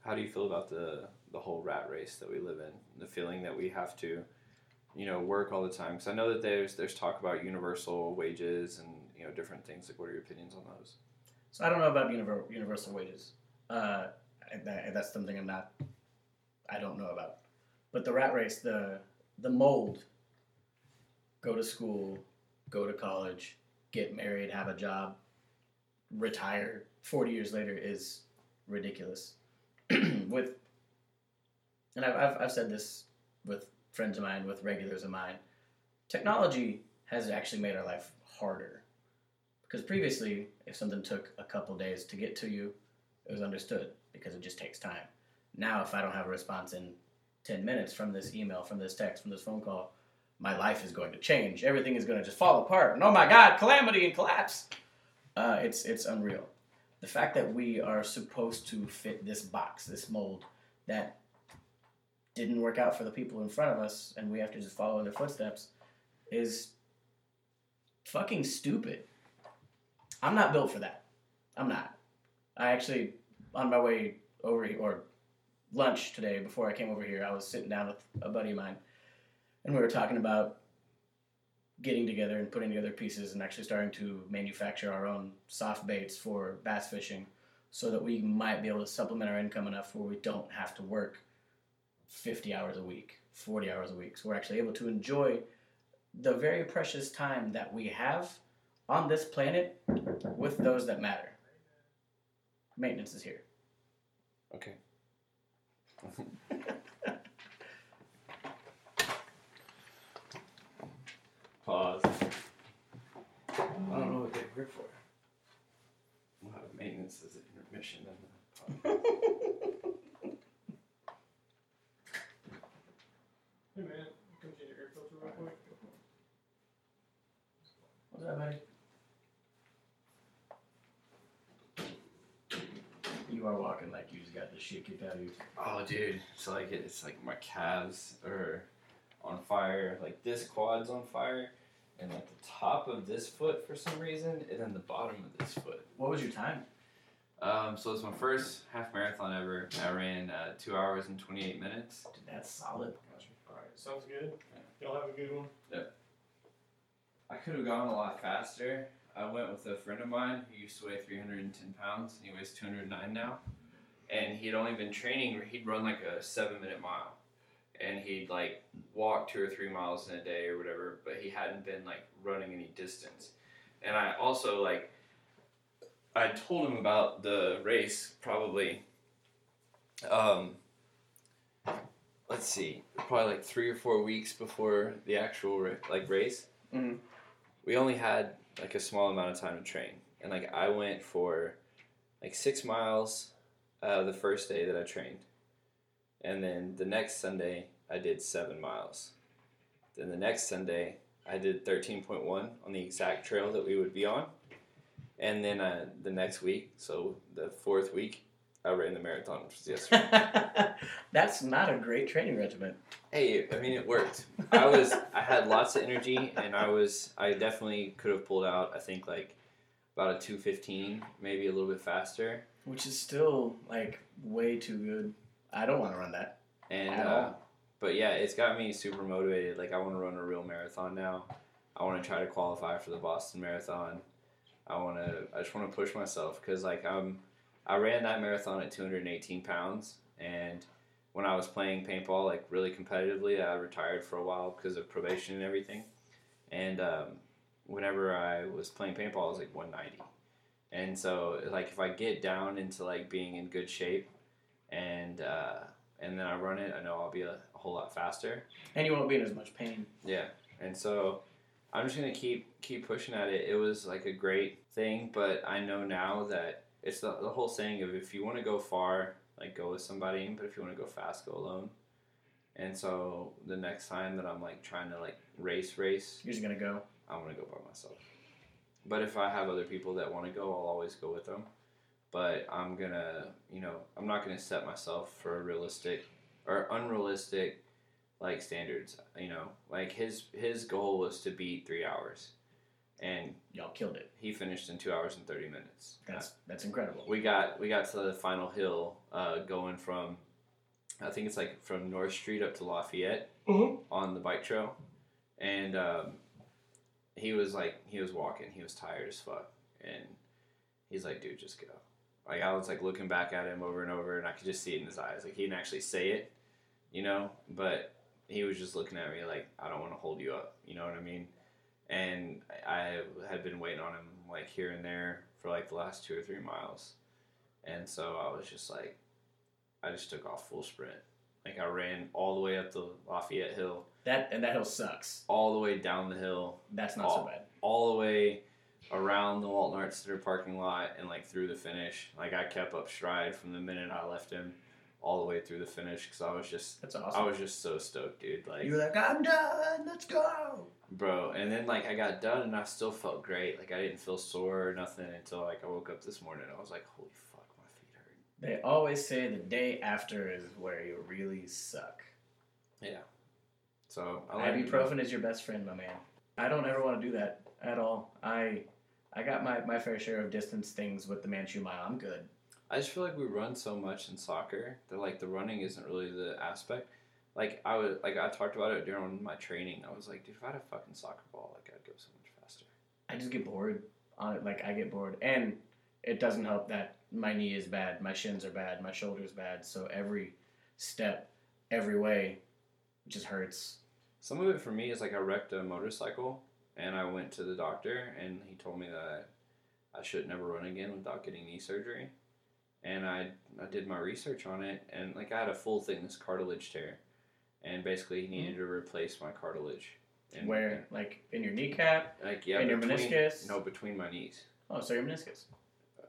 How do you feel about the the whole rat race that we live in? The feeling that we have to, you know, work all the time. Because I know that there's there's talk about universal wages and you know different things. Like, what are your opinions on those? So I don't know about univer- universal wages. Uh, that's something I'm not. I don't know about. But the rat race, the the mold. Go to school, go to college, get married, have a job, retire. Forty years later is ridiculous. with, and I've, I've I've said this with friends of mine, with regulars of mine. Technology has actually made our life harder. Because previously, if something took a couple days to get to you, it was understood because it just takes time. Now, if I don't have a response in 10 minutes from this email, from this text, from this phone call, my life is going to change. Everything is going to just fall apart. And oh my God, calamity and collapse. Uh, it's, it's unreal. The fact that we are supposed to fit this box, this mold, that didn't work out for the people in front of us, and we have to just follow in their footsteps, is fucking stupid. I'm not built for that. I'm not. I actually, on my way over here, or lunch today before I came over here, I was sitting down with a buddy of mine, and we were talking about getting together and putting together pieces and actually starting to manufacture our own soft baits for bass fishing so that we might be able to supplement our income enough where we don't have to work 50 hours a week, 40 hours a week. So we're actually able to enjoy the very precious time that we have on this planet with those that matter. Maintenance is here. Okay. Pause. I don't know what they're here for. We'll have maintenance as an intermission. Rabbi? You are walking like you just got the shit kicked out of you. Oh, dude, it's like it's like my calves are on fire. Like this quad's on fire, and like the top of this foot for some reason, and then the bottom of this foot. What was your time? Um, so it's my first half marathon ever. I ran uh, two hours and twenty eight minutes. Dude, that's solid. All right, sounds good. Y'all have a good one. Yep. I could have gone a lot faster. I went with a friend of mine who used to weigh 310 pounds, and he weighs 209 now. And he'd only been training, he'd run like a seven minute mile. And he'd like walk two or three miles in a day or whatever, but he hadn't been like running any distance. And I also like, I told him about the race probably, um, let's see, probably like three or four weeks before the actual like race Mhm. We only had like a small amount of time to train. And like i went for like six miles uh, the first day that i trained. And then the next sunday i did seven miles. Then the next sunday i did 13.1 on the exact trail that we would be on. And then uh, the next week so the fourth week i ran the marathon which was yesterday that's not a great training regimen. Hey, I mean it worked. I was I had lots of energy and I was I definitely could have pulled out I think like about a 215, maybe a little bit faster. Which is still like way too good. I don't want to run that. And At uh, all. but yeah, it's got me super motivated. Like I want to run a real marathon now. I want to try to qualify for the Boston Marathon. I want to I just want to push myself cuz like I'm I ran that marathon at 218 pounds and when I was playing paintball like really competitively, I retired for a while because of probation and everything. And um, whenever I was playing paintball, I was like 190. And so like if I get down into like being in good shape and uh, and then I run it, I know I'll be a, a whole lot faster. And you won't be in as much pain. Yeah, and so I'm just gonna keep keep pushing at it. It was like a great thing, but I know now that it's the, the whole saying of if you want to go far, like go with somebody, but if you want to go fast, go alone. And so the next time that I'm like trying to like race race, You're just gonna go. I'm gonna go by myself. But if I have other people that want to go, I'll always go with them. But I'm gonna, you know, I'm not gonna set myself for a realistic or unrealistic like standards. You know, like his his goal was to beat three hours, and Y'all killed it. he finished in two hours and thirty minutes. That's that's incredible. We got we got to the final hill, uh, going from, I think it's like from North Street up to Lafayette Mhm. on the bike trail, and um, he was like he was walking, he was tired as fuck, and he's like, dude, just go. Like I was like looking back at him over and over, and I could just see it in his eyes. Like he didn't actually say it, you know, but he was just looking at me like I don't want to hold you up, you know what I mean? And I had been waiting on him like here and there for like the last two or three miles, and so I was just like, I just took off full sprint. Like I ran all the way up the Lafayette Hill, That and that hill sucks. all the way down the hill, That's not Oh. so bad. all the way around the Walton Arts Center parking lot and like through the finish. Like I kept up stride from the minute I left him all the way through the finish because I was just That's I was just so stoked, dude. Like you were like, I'm done. Let's go. bro, and then like I got done and I still felt great. Like I didn't feel sore or nothing until like I woke up this morning. I was like, holy fuck, my feet hurt. They always say the day after is where you really suck. Yeah. So I learned- Ibuprofen is your best friend, my man. I don't ever want to do that at all. I I got my, my fair share of distance things with the Manchu Mile. I'm good. I just feel like we run so much in soccer that like the running isn't really the aspect. Like I was like I talked about it during my training. I was like, dude, if I had a fucking soccer ball, like I'd go so much faster. I just get bored on it. Like I get bored, and it doesn't help that my knee is bad, my shins are bad, my shoulders bad. So every step, every way, just hurts. Some of it for me is like I wrecked a motorcycle and I went to the doctor and he told me that I should never run again without getting knee surgery. And I I did my research on it and like I had a full thickness cartilage tear. And basically he needed to replace my cartilage. And Where like in your kneecap. like yeah, in your between- meniscus? No, between my knees. Oh, so your meniscus.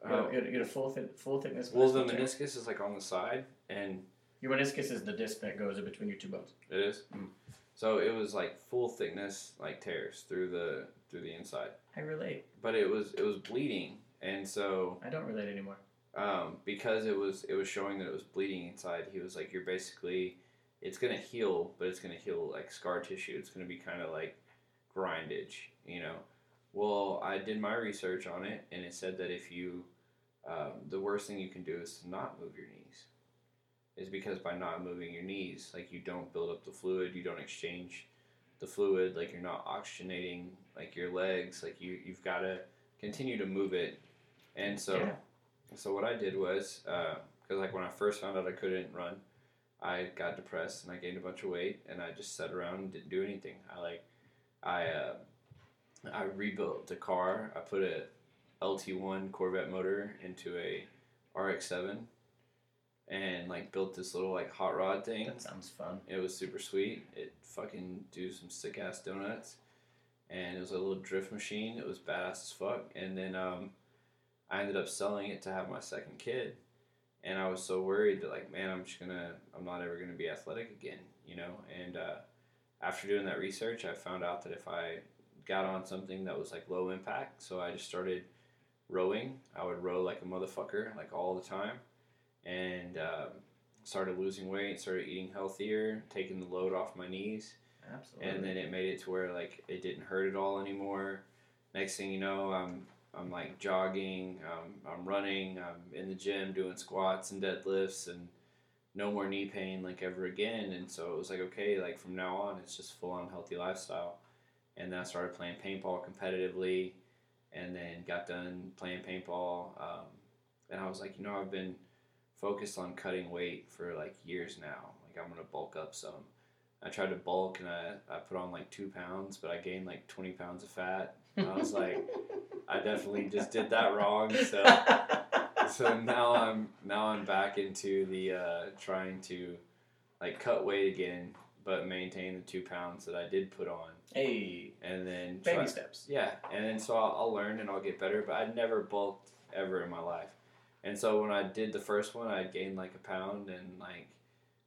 You Oh. you got- you got a full thi- full thickness. Well, the tear. meniscus is like on the side, and Your meniscus is the disc that goes in between your two bones. it is. Mm. So it was like full thickness, like tears through the through the inside. I relate. But it was it was bleeding, and so I don't relate anymore. Um, because it was it was showing that it was bleeding inside. He was like, "You're basically, it's gonna heal, but it's gonna heal like scar tissue. It's gonna be kind of like grindage, you know." Well, I did my research on it, and it said that if you, um, the worst thing you can do is to not move your knees. Is because by not moving your knees, like you don't build up the fluid, you don't exchange the fluid, like you're not oxygenating like your legs, like you you've got to continue to move it. And so, Yeah. So what I did was, because like when I first found out I couldn't run, I got depressed and I gained a bunch of weight, and I just sat around and didn't do anything. I like, I uh, I rebuilt the car. I put a LT1 Corvette motor into a RX-7, and like built this little like hot rod thing. That sounds fun. It was super sweet. It fucking do some sick ass donuts, and it was a little drift machine. It was badass as fuck. And then um, I ended up selling it to have my second kid, and I was so worried that like, man, I'm just gonna, I'm not ever gonna be athletic again, you know. And uh, after doing that research, I found out that if I got on something that was like low impact, so I just started rowing. I would row like a motherfucker, like all the time, and. Um, started losing weight, started eating healthier, taking the load off my knees, Absolutely. and then it made it to where like it didn't hurt at all anymore. Next thing you know, I'm I'm like jogging, um, I'm running, I'm in the gym doing squats and deadlifts, and no more knee pain like ever again. And so it was like okay, like from now on, it's just full on healthy lifestyle. And then I started playing paintball competitively, and then got done playing paintball. Um, and I was like, you know, I've been focused on cutting weight for like years now. Like I'm gonna bulk up some. I tried to bulk and I, I put on like two pounds, but I gained like twenty pounds of fat. And I was like, I definitely just did that wrong. So so now I'm now I'm back into the uh, trying to like cut weight again, but maintain the two pounds that I did put on, hey, and then baby try- steps. yeah, and then so I'll, I'll learn and I'll get better. But I'd never bulked ever in my life, and so when I did the first one, I gained like a pound and like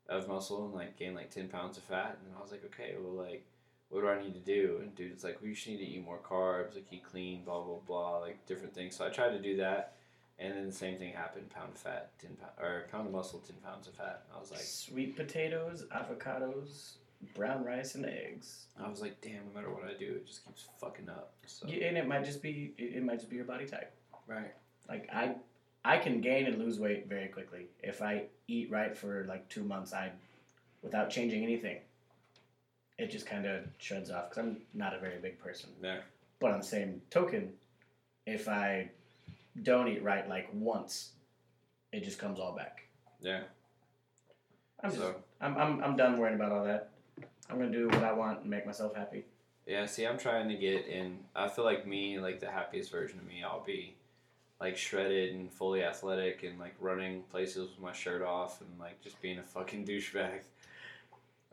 of muscle and like gained like ten pounds of fat, and I was like, okay, well like. What do I need to do? And dude, it's like, you just need to eat more carbs, like eat clean, blah blah blah, like different things. So I tried to do that, and then the same thing happened: pound of fat, ten pound, or pound of muscle, ten pounds of fat. I was like, Sweet potatoes, avocados, brown rice, and eggs. I was like, damn, no matter what I do, it just keeps fucking up. So Yeah, and it might just be it, it might just be your body type. right, Like I I can gain and lose weight very quickly if I eat right for like two months. I without changing anything. It just kind of shreds off because I'm not a very big person. yeah, But on the same token, if I don't eat right like once, it just comes all back. yeah. I'm just so I'm, I'm I'm done worrying about all that. I'm gonna do what I want and make myself happy. Yeah, see, I'm trying to get in. I feel like me, like the happiest version of me, I'll be like shredded and fully athletic and like running places with my shirt off and like just being a fucking douchebag.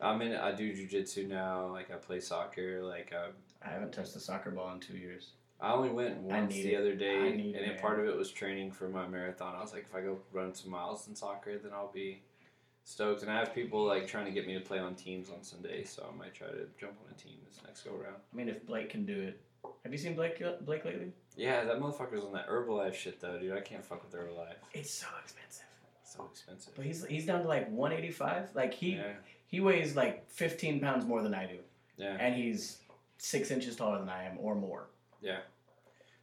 I'm in. I do jujitsu now. Like I play soccer. Like I, I haven't touched a soccer ball in two years. I only went once the it. other day, and it, then part of it was training for my marathon. I was like, if I go run some miles in soccer, then I'll be stoked. And I have people like trying to get me to play on teams on Sunday, so I might try to jump on a team this next go around. I mean, if Blake can do it, have you seen Blake uh, Blake lately? Yeah, that motherfucker's on that Herbalife shit though, dude. I can't fuck with Herbalife. It's so expensive. so expensive. But he's he's down to like 185. Like he yeah, he weighs like 15 pounds more than I do, yeah, and he's six inches taller than I am or more. Yeah.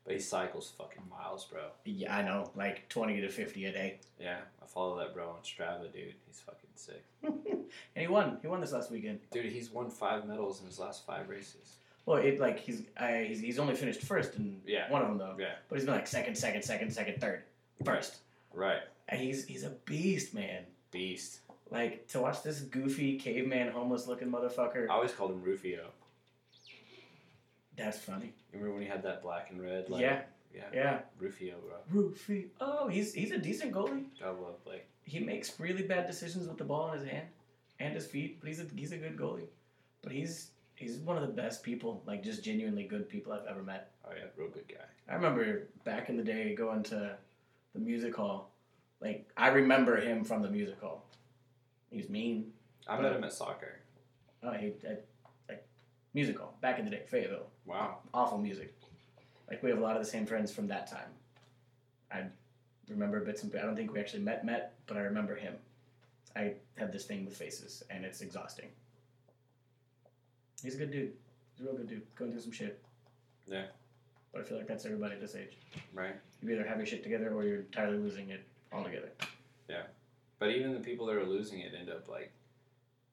But he cycles fucking miles, bro. Yeah, I know, like 20 to 50 a day. Yeah, I follow that bro on Strava, dude. He's fucking sick, and he won. He won this last weekend. dude. He's won five medals in his last five races. Well, it like he's I, he's, he's only finished first in Yeah. one of them though. Yeah. But he's been like second, second, second, second, third, first. Right, And he's he's a beast, man. beast. Like to watch this goofy caveman, homeless looking motherfucker. I always called him Rufio. That's funny. You remember when he had that black and red? Like, Yeah. yeah, Yeah. Rufio, bro. Rufy. Oh, he's he's a decent goalie. I love Blake. He makes really bad decisions with the ball in his hand and his feet, but he's a he's a good goalie. But he's he's one of the best people, like just genuinely good people I've ever met. Oh yeah, real good guy. I remember back in the day going to the music hall. Like I remember him from the music hall. He was mean. I met him at soccer. Oh, he at, like musical back in the day, Fayetteville. Wow. Awful music. Like we have a lot of the same friends from that time. I remember bits and I don't think we actually met met, but I remember him. I have this thing with faces, and it's exhausting. He's a good dude. He's a real good dude. Going through some shit. Yeah. But I feel like that's everybody at this age. Right. You either have your shit together or you're entirely losing it altogether. But even the people that are losing it end up like,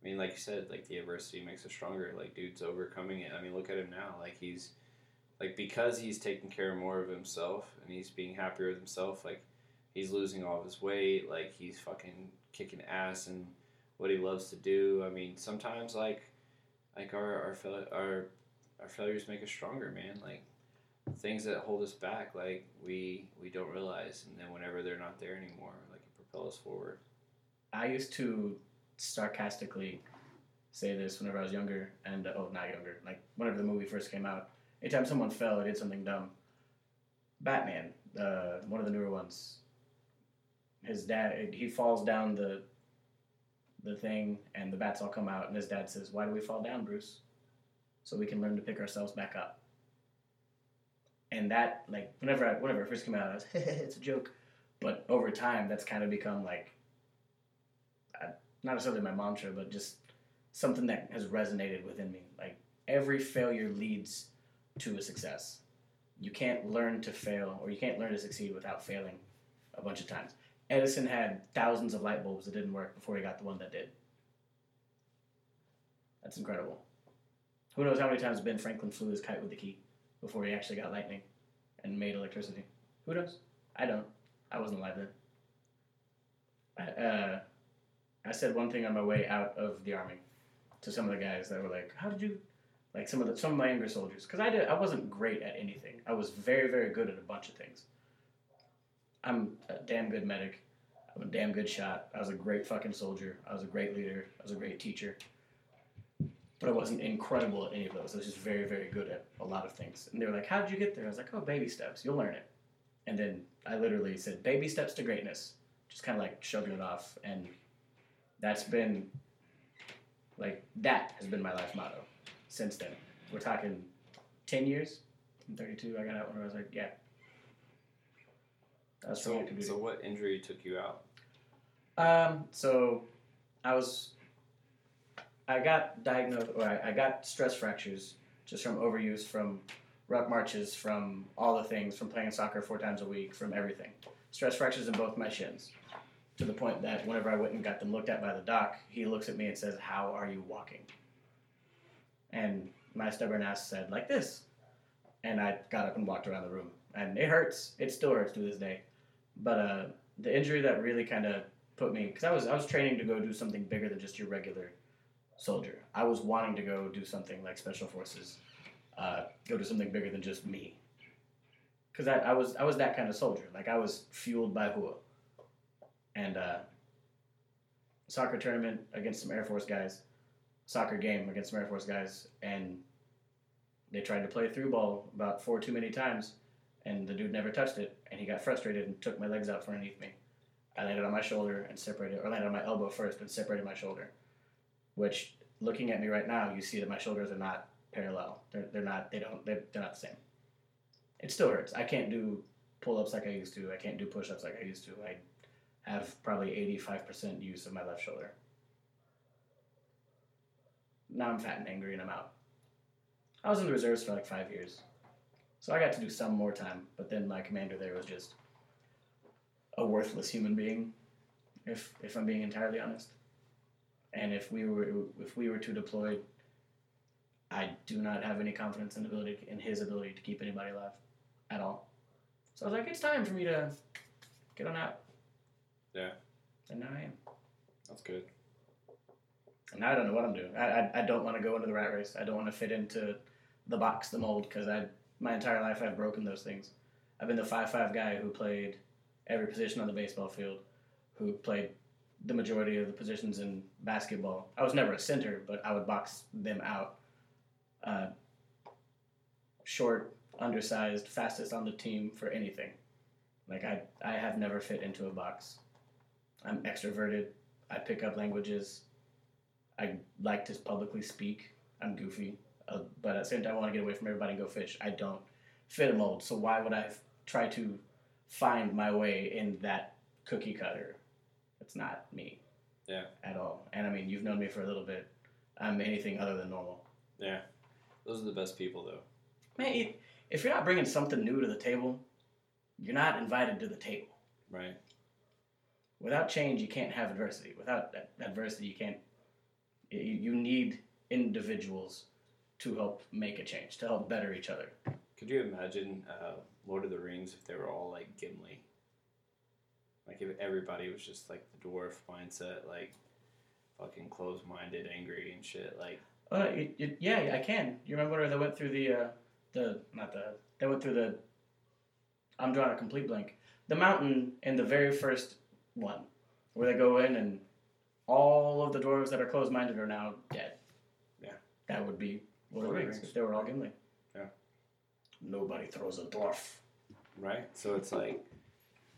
I mean, like you said, like the adversity makes us stronger. Like dude's overcoming it. I mean, look at him now. Like he's, like because he's taking care more of himself and he's being happier with himself. Like he's losing all of his weight. Like he's fucking kicking ass and what he loves to do. I mean, sometimes like, like our our our our failures make us stronger, man. Like things that hold us back, like we we don't realize, and then whenever they're not there anymore, like it propels us forward. I used to sarcastically say this whenever I was younger, and oh, not younger, like whenever the movie first came out. Anytime someone fell or did something dumb, Batman, uh, one of the newer ones, his dad, he falls down the the thing, and the bats all come out, and his dad says, "Why do we fall down, Bruce? So we can learn to pick ourselves back up." And that, like, whenever I, whenever it first came out, I was, it's a joke. But over time, that's kind of become like not necessarily my mantra, but just something that has resonated within me. Like every failure leads to a success. You can't learn to fail or you can't learn to succeed without failing a bunch of times. Edison had thousands of light bulbs that didn't work before he got the one that did. That's incredible. Who knows how many times Ben Franklin flew his kite with the key before he actually got lightning and made electricity? Who knows? I don't. I wasn't alive then. Uh, I said one thing on my way out of the army to some of the guys that were like, "How did you?" Like some of the some of my younger soldiers, because I did I wasn't great at anything. I was very very good at a bunch of things. I'm a damn good medic. I'm a damn good shot. I was a great fucking soldier. I was a great leader. I was a great teacher. But I wasn't incredible at any of those. I was just very very good at a lot of things. And they were like, "How did you get there?" I was like, "Oh, baby steps. You'll learn it." And then I literally said, "Baby steps to greatness." Just kind of like shrugging it off and that's been like that has been my life motto since then. We're talking ten years. I'm 32. I got out when I was like, yeah. That's So, so, so what injury took you out? Um, so I was, I got diagnosed, or I, I got stress fractures just from overuse, from ruck marches, from all the things, from playing soccer four times a week, from everything. Stress fractures in both my shins, to the point that whenever I went and got them looked at by the doc, he looks at me and says, "How are you walking?" And my stubborn ass said, "Like this," and I got up and walked around the room, and it hurts. It still hurts to this day, but uh, the injury that really kind of put me because I was I was training to go do something bigger than just your regular soldier. I was wanting to go do something like special forces, uh, go do something bigger than just me. Because I, I was I was that kind of soldier. Like I was fueled by Hua. And uh, soccer tournament against some Air Force guys, soccer game against some Air Force guys, and they tried to play through ball about four too many times, and the dude never touched it, and he got frustrated and took my legs out from underneath me. I landed on my shoulder and separated, or landed on my elbow first and separated my shoulder. Which, looking at me right now, you see that my shoulders are not parallel. They're, they're not. They don't. They're, they're not the same. It still hurts. I can't do pull ups like I used to. I can't do push ups like I used to. I have probably eighty five percent use of my left shoulder. Now I'm fat and angry and I'm out. I was in the reserves for like five years, so I got to do some more time. But then my commander there was just a worthless human being, if if I'm being entirely honest. And if we were if we were to deploy, I do not have any confidence in ability in his ability to keep anybody alive, at all. So I was like, it's time for me to get on out. Yeah. And now I am. That's good. And now I don't know what I'm doing. I I, I don't want to go into the rat race. I don't want to fit into the box, the mold, because I my entire life I've broken those things. I've been the five five guy who played every position on the baseball field, who played the majority of the positions in basketball. I was never a center, but I would box them out. Uh, short, undersized, fastest on the team for anything. Like I, I have never fit into a box. I'm extroverted. I pick up languages. I like to publicly speak. I'm goofy, uh, but at the same time, I want to get away from everybody and go fish. I don't fit a mold, so why would I f- try to find my way in that cookie cutter. It's not me. Yeah. At all. And I mean, you've known me for a little bit. I'm anything other than normal. Yeah. Those are the best people, though. Man, if you're not bringing something new to the table, you're not invited to the table. Right. Without change, you can't have adversity. Without adversity, you can't. You, you need individuals to help make a change, to help better each other. Could you imagine uh, Lord of the Rings if they were all like Gimli? Like if everybody was just like the dwarf mindset, like fucking closed-minded, angry and shit. Like Oh, no, you, you, yeah, I can. You remember they went through the, uh, the not the they went through the. I'm drawing a complete blank. The mountain in the very first one, where they go in and all of the dwarves that are closed-minded are now dead. Yeah. That would be Lord of the of the Rings Rings. if they were all Gimli. Yeah. Nobody throws a dwarf. right. So it's like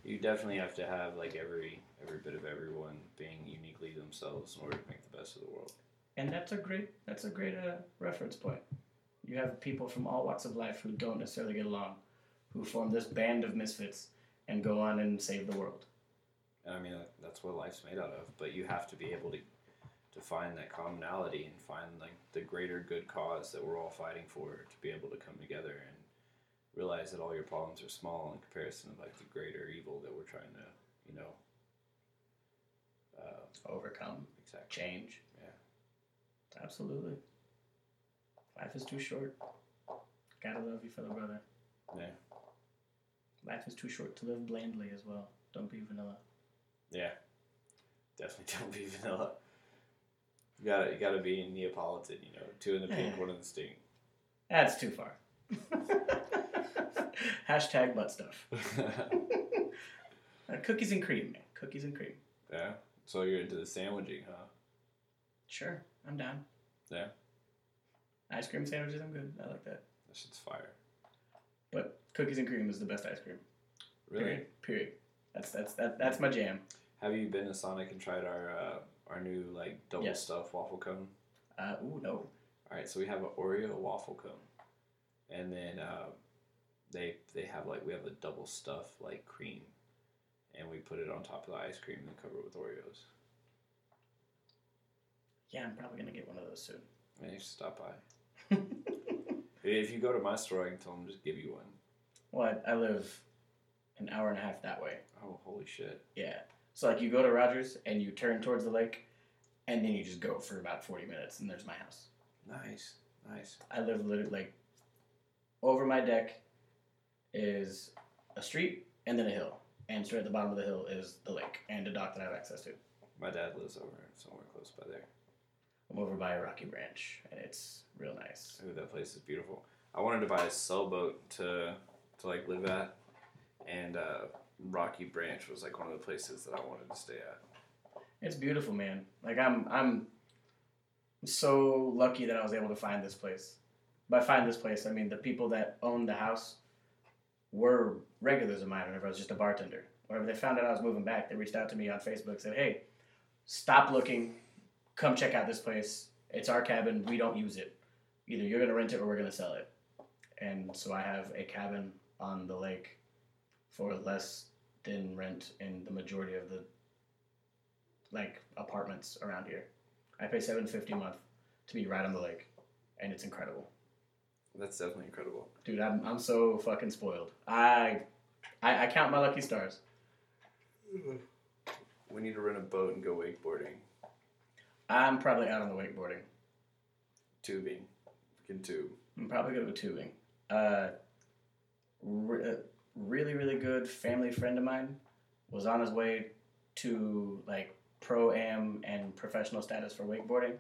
you definitely have to have like every every bit of everyone being uniquely themselves in order to make the best of the world. And that's a great that's a great uh, reference point. You have people from all walks of life who don't necessarily get along, who form this band of misfits and go on and save the world. And I mean that's what life's made out of. But you have to be able to to find that commonality and find like the greater good cause that we're all fighting for to be able to come together and realize that all your problems are small in comparison of like the greater evil that we're trying to you know uh, Overcome, exactly change. Yeah. Absolutely. Life is too short. Gotta love your fellow brother. Yeah. Life is too short to live blandly as well. Don't be vanilla. Yeah definitely don't be vanilla you gotta you gotta be Neapolitan you know two in the pink one in the stink That's too far. Hashtag butt stuff. Uh, cookies and cream, man. Cookies and cream. yeah so you're into the sandwiching huh Sure, I'm down. Yeah. Ice cream sandwiches, I'm good. I like that. that shit's fire But cookies and cream is the best ice cream. really Period. Period. That's that's that, that's my jam. Have you been to Sonic and tried our uh, our new like double Yes. stuff waffle cone? Uh, ooh no. All right, so we have an Oreo waffle cone, and then uh, they they have like we have a double stuff like cream, and we put it on top of the ice cream and then cover it with Oreos. Yeah, I'm probably gonna get one of those soon. Should stop by. If you go to my store, I can tell them just give you one. well, I, I live an hour and a half that way. Oh, holy shit! Yeah. So like you go to Rogers and you turn towards the lake, and then you just go for about forty minutes, and there's my house. Nice, nice. I live literally like over my deck is a street and then a hill, and straight at the bottom of the hill is the lake and a dock that I have access to. My dad lives over somewhere close by there. I'm over by Rocky Branch, and it's real nice. Ooh, that place is beautiful. I wanted to buy a sailboat to to like live at, and uh, Rocky Branch was like one of the places that I wanted to stay at. It's beautiful, man. Like I'm, I'm so lucky that I was able to find this place. By find this place, I mean the people that owned the house were regulars of mine whenever I was just a bartender. Whenever they found out I was moving back, they reached out to me on Facebook, said, "Hey, stop looking, come check out this place. It's our cabin. We don't use it. Either you're gonna rent it or we're gonna sell it." And so I have a cabin on the lake for less than rent in the majority of the like apartments around here. I pay seven fifty a month to be right on the lake, and it's incredible, That's definitely incredible. dude. I'm I'm so fucking spoiled. I I, I count my lucky stars. We need to rent a boat and go wakeboarding, I'm probably out on the wakeboarding. tubing, can tube. I'm probably gonna with tubing. Uh, re- uh, really really good family friend of mine was on his way to like pro am and professional status for wakeboarding.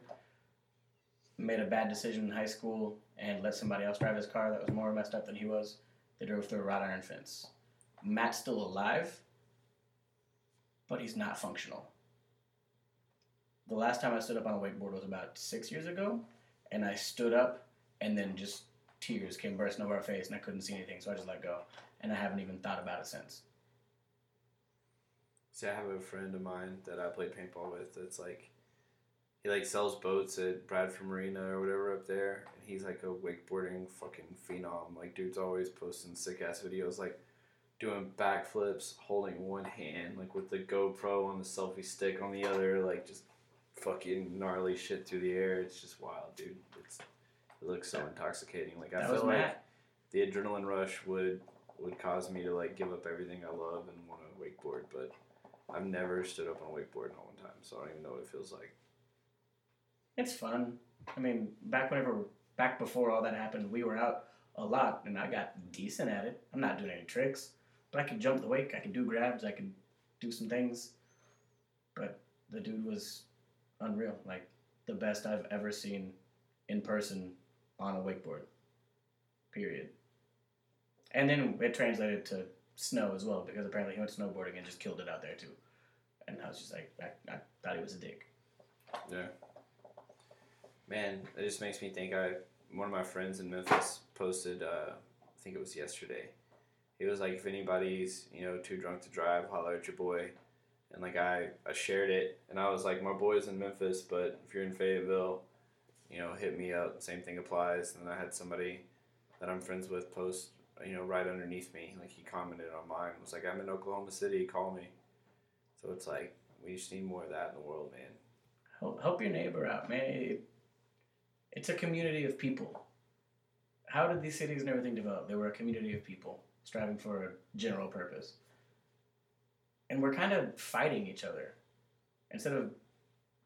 Made a bad decision in high school and let somebody else drive his car that was more messed up than he was. They drove through a wrought iron fence. Matt's still alive, but he's not functional. The last time I stood up on a wakeboard was about six years ago, and I stood up, and then just tears came bursting over our face, and I couldn't see anything, so I just let go. And I haven't even thought about it since. See, I have a friend of mine that I played paintball with. That's like, he like sells boats at Bradford Marina or whatever up there, and he's like a wakeboarding fucking phenom. Like, dude's always posting sick ass videos. Like, doing backflips, holding one hand, like with the GoPro on the selfie stick on the other, like just fucking gnarly shit through the air. It's just wild, dude. It's it looks so intoxicating. Like I That feel like the adrenaline rush would would cause me to like give up everything I love and want to wakeboard, but I've never stood up on a wakeboard in a long time, so I don't even know what it feels like. It's fun. I mean, back whenever, back before all that happened, we were out a lot, and I got decent at it. I'm not doing any tricks, but I could jump the wake. I could do grabs. I could do some things. But the dude was unreal. Like the best I've ever seen in person on a wakeboard. Period. And then it translated to snow as well because apparently he went snowboarding and just killed it out there too. And I was just like, I, I thought he was a dick. Yeah. Man, it just makes me think. I one of my friends in Memphis posted. Uh, I think it was yesterday. He was like, if anybody's you know too drunk to drive, holler at your boy. And like I, I shared it, and I was like, my boy's in Memphis, but if you're in Fayetteville, you know, hit me up. Same thing applies. And I had somebody that I'm friends with post, you know, right underneath me. Like he commented on mine. Was like, I'm in Oklahoma City. Call me. So it's like we just need more of that in the world, man. Help, help your neighbor out, man. It's a community of people. How did these cities and everything develop? They were a community of people striving for a general purpose. And we're kind of fighting each other instead of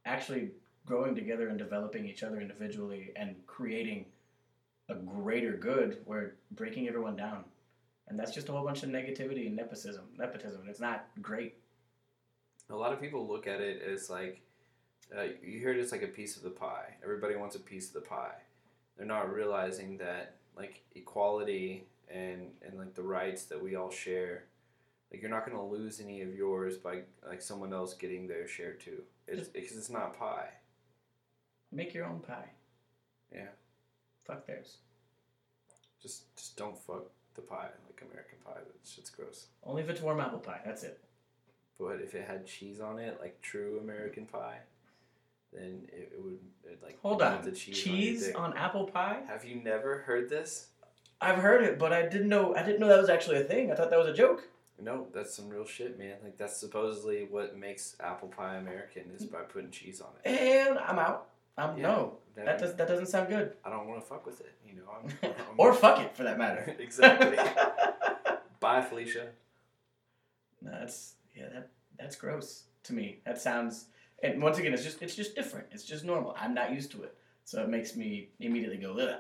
actually growing together and developing each other individually and creating a greater good. We're breaking everyone down. And that's just a whole bunch of negativity and nepotism. Nepotism. And it's not great. A lot of people look at it as like, uh, you hear it as like a piece of the pie. Everybody wants a piece of the pie. They're not realizing that like equality and and like the rights that we all share, like you're not gonna lose any of yours by like someone else getting their share too. It's because it's not pie. Make your own pie. Yeah. Fuck theirs. Just just don't fuck the pie like American pie. That shit's gross. Only if it's warm apple pie. That's it. But if it had cheese on it, like true American pie, then it, it would it, like Hold on. the cheese, Cheese, on, on, apple pie? Have you never heard this? I've heard it, but I didn't know. I didn't know that was actually a thing. I thought that was a joke. No, that's some real shit, man. Like that's supposedly what makes apple pie American is mm. by putting cheese on it. And I'm out. I'm Yeah. no. That does that doesn't sound good. I don't want to fuck with it. You know, I'm, I'm or fuck it for that matter. exactly. Bye, Felicia. no, that's yeah. That that's gross to me. That sounds. And once again, it's just it's just different. It's just normal. I'm not used to it, so it makes me immediately go. Ugh.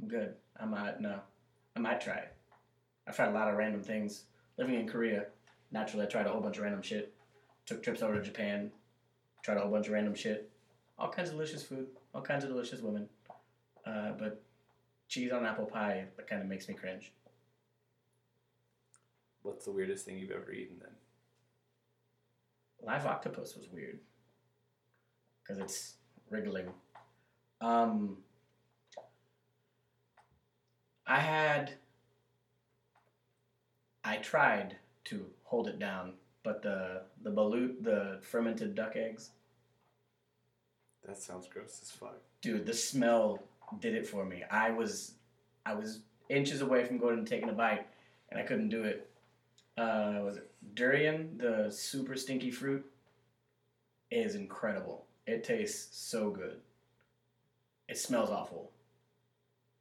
I'm good. I might no. I might try it. I've tried a lot of random things. Living in Korea, naturally, I tried a whole bunch of random shit. Took trips over to Japan, tried a whole bunch of random shit. All kinds of delicious food, all kinds of delicious women. Uh, but cheese on apple pie that kind of makes me cringe. What's the weirdest thing you've ever eaten then? Live octopus was weird because it's wriggling. Um, I had. I tried to hold it down, but the the balut, the fermented duck eggs, That sounds gross as fuck. dude, the smell did it for me. I was, I was inches away from going and taking a bite, and I couldn't do it. Uh, was it durian? The super stinky fruit is incredible. It tastes so good. It smells awful,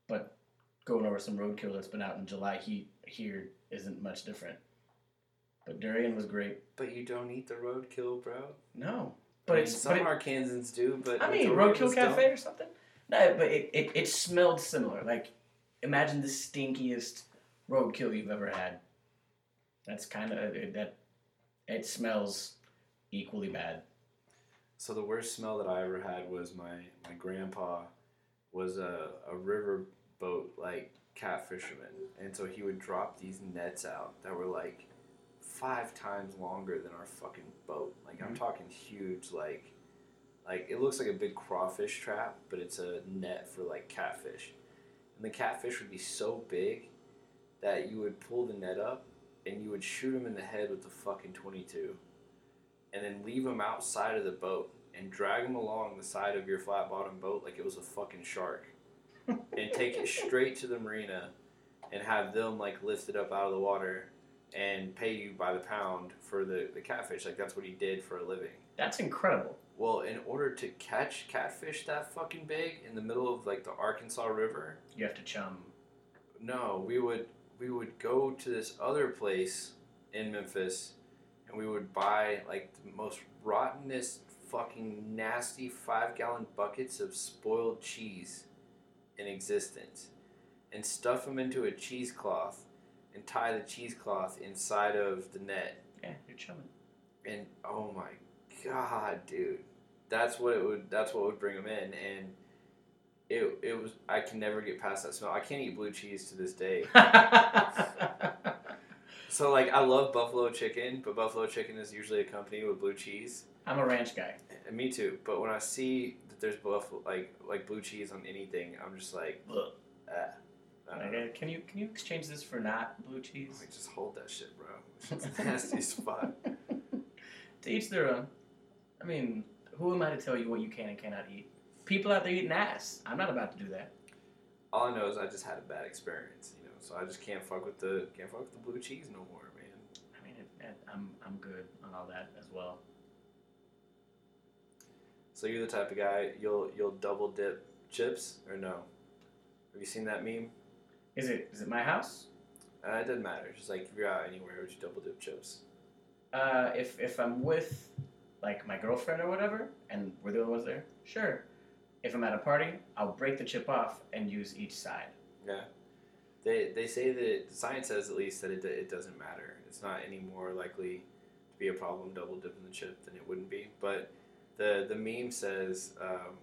but going over some roadkill that's been out in July heat here isn't much different. But durian was great. But you don't eat the roadkill, bro. No, But but it's some but it- Arkansans do. But I mean, Roadkill us don't. Cafe or something. No, but it, it, it smelled similar. Like, imagine the stinkiest roadkill you've ever had. That's kind of it, that. It smells equally bad. So the worst smell that I ever had was my my grandpa was a a river boat like cat fisherman, and so he would drop these nets out that were like five times longer than our fucking boat. Like I'm Mhm. talking huge, like like it looks like a big crawfish trap, but it's a net for like catfish, and the catfish would be so big that you would pull the net up and you would shoot him in the head with the fucking twenty two and then leave them outside of the boat and drag them along the side of your flat bottom boat like it was a fucking shark and take it straight to the marina and have them like lift it up out of the water and pay you by the pound for the, the catfish. Like that's what he did for a living. That's incredible. Well, in order to catch catfish that fucking big in the middle of like the Arkansas River, You have to chum. no, we would we would go to this other place in Memphis and we would buy like the most rottenest fucking nasty 5 gallon buckets of spoiled cheese in existence and stuff them into a cheesecloth and tie the cheesecloth inside of the net Yeah, you're chumming. and oh my god, dude, that's what it would. That's what would bring them in, and it it was. I can never get past that smell. I can't eat blue cheese to this day. So like, I love buffalo chicken, but buffalo chicken is usually accompanied with blue cheese. I'm a ranch guy. And me too. But when I see that there's buffalo like like blue cheese on anything, I'm just like, Ugh. ah. Like, uh, can you can you exchange this for not blue cheese? Like, just hold that shit, bro. It's nastiest spot. to each their own. I mean, who am I to tell you what you can and cannot eat? People out there eating ass. I'm not about to do that. All I know is I just had a bad experience, you know. So I just can't fuck with the can't fuck with the blue cheese no more, man. I mean, it, it, I'm I'm good on all that as well. So you're the type of guy you'll you'll double dip chips or no? Have you seen that meme? Is it is it my house? Uh, it doesn't matter. Just like if you're out anywhere, would you double dip chips? Uh, if if I'm with like my girlfriend or whatever, and we're the only ones there, sure. If I'm at a party, I'll break the chip off and use each side. Yeah. They they say that science says at least that it it doesn't matter. It's not any more likely to be a problem double dipping the chip than it wouldn't be. But the the meme says um,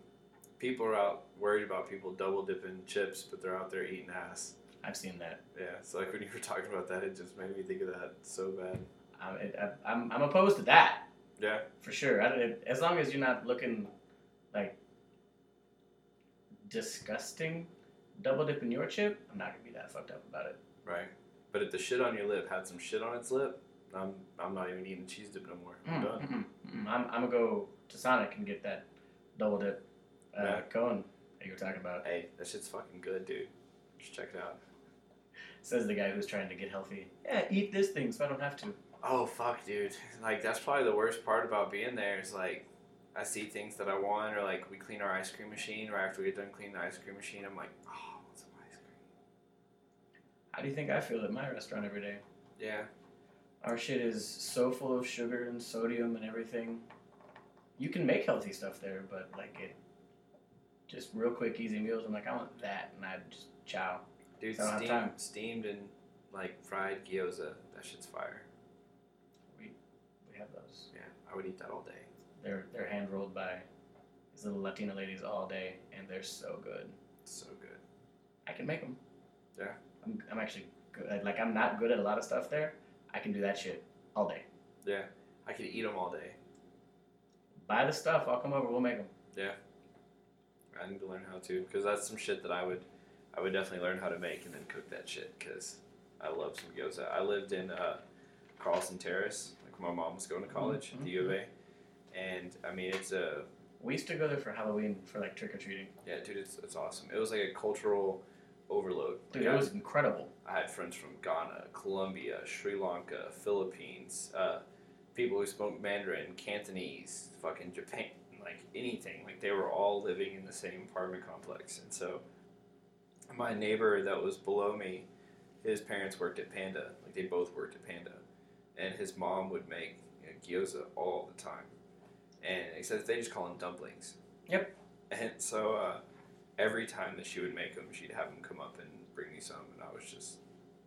people are out worried about people double dipping chips, but they're out there eating ass. I've seen that. Yeah. So like when you were talking about that, it just made me think of that so bad. I'm it, I, I'm I'm opposed to that Yeah. for sure. I, don't- as long as you're not looking like disgusting, double dipping your chip, I'm not gonna be that fucked up about it. Right. But if the shit on your lip had some shit on its lip, I'm I'm not even eating cheese dip no more. I'm Mm, done. mm. I'm, I'm gonna go to Sonic and get that double dip uh, Yeah. cone that you were talking about. Hey, that shit's fucking good, dude. Just check it out. Says the guy who's trying to get healthy. Yeah, eat this thing so I don't have to. Oh fuck, dude. Like that's probably the worst part about being there is like I see things that I want or like we clean our ice cream machine right after we get done cleaning the ice cream machine, I'm like, oh, I want some ice cream. How do you think I feel at my restaurant every day? Yeah. Our shit is so full of sugar and sodium and everything. You can make healthy stuff there, but like it, just real quick, easy meals. I'm like, I want that, and I just chow. Dude, don't have steamed, time. steamed and like fried gyoza, that shit's fire. We we have those. Yeah, I would eat that all day. They're they're hand rolled by these little Latina ladies all day, and they're so good. So good. I can make them. Yeah. I'm, I'm actually good. Like I'm not good at a lot of stuff there. I can do that shit all day. Yeah. I could eat them all day. Buy the stuff. I'll come over. We'll make them. Yeah. I need to learn how to, because that's some shit that I would, I would definitely learn how to make and then cook that shit, because I love some gyoza. I lived in uh, Carlson Terrace, like my mom was going to college at the U of A, and I mean it's a, We used to go there for Halloween for like trick or treating. yeah, dude, it's it's awesome. It was like a cultural overload. Dude, Like, it I- was incredible. I had friends from Ghana, Colombia, Sri Lanka, Philippines, uh, people who spoke Mandarin, Cantonese, fucking Japan, like anything. Like they were all living in the same apartment complex. And so my neighbor that was below me, his parents worked at Panda. Like they both worked at Panda. And his mom would make you know, gyoza all the time. And except they just call them dumplings. Yep. And so uh, every time that she would make them, she'd have them come up and bring me some, and I was just,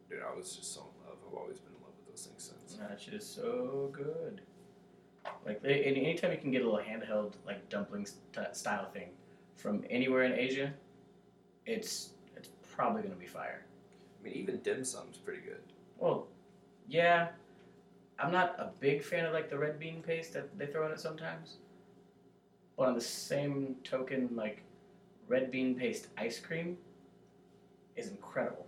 dude, I was just so in love. I've always been in love with those things since. That shit is so good. Like they, any anytime you can get a little handheld like dumpling st- style thing from anywhere in Asia, it's probably gonna be fire. I mean, even dim sum's pretty good. Well, yeah, I'm not a big fan of like the red bean paste that they throw in it sometimes. But on the same token, like red bean paste ice cream is incredible.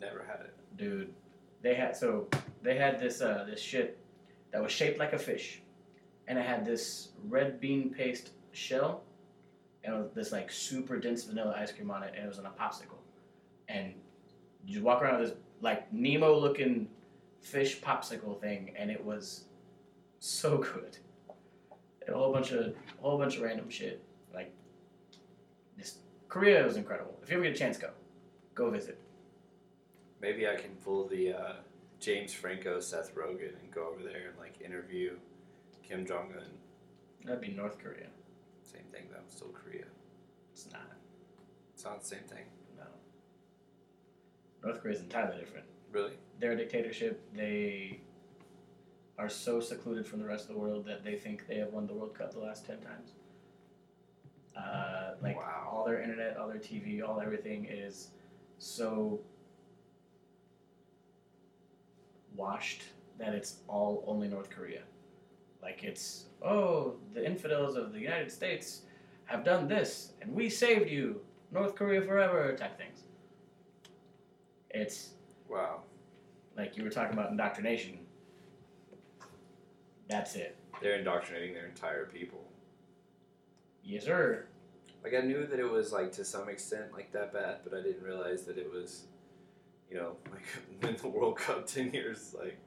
Never had it. dude. They had so they had this uh, this shit that was shaped like a fish, and it had this red bean paste shell, and it was this like super dense vanilla ice cream on it, and it was on a popsicle, and You just walk around with this like Nemo looking fish popsicle thing, and it was so good. And a whole bunch of a whole bunch of random shit. Like this Korea was incredible. If you ever get a chance, go, go visit. Maybe I can pull the uh, James Franco, Seth Rogen, and go over there and like interview Kim Jong Un. That'd be North Korea. Same thing though, still Korea. It's not. It's not the same thing. No. North Korea is entirely different. Really? They're a dictatorship, they are so secluded from the rest of the world that they think they have won the World Cup the last ten times. Uh, like Wow. all their internet, all their TV, all everything is so washed that it's all only North Korea. Like it's oh the infidels of the United States have done this and we saved you, North Korea forever type things. It's Wow. like you were talking about indoctrination. That's it. They're indoctrinating their entire people. Yes, sir. Like I knew that it was like to some extent like that bad, but I didn't realize that it was, you know, like win the World Cup ten years. Like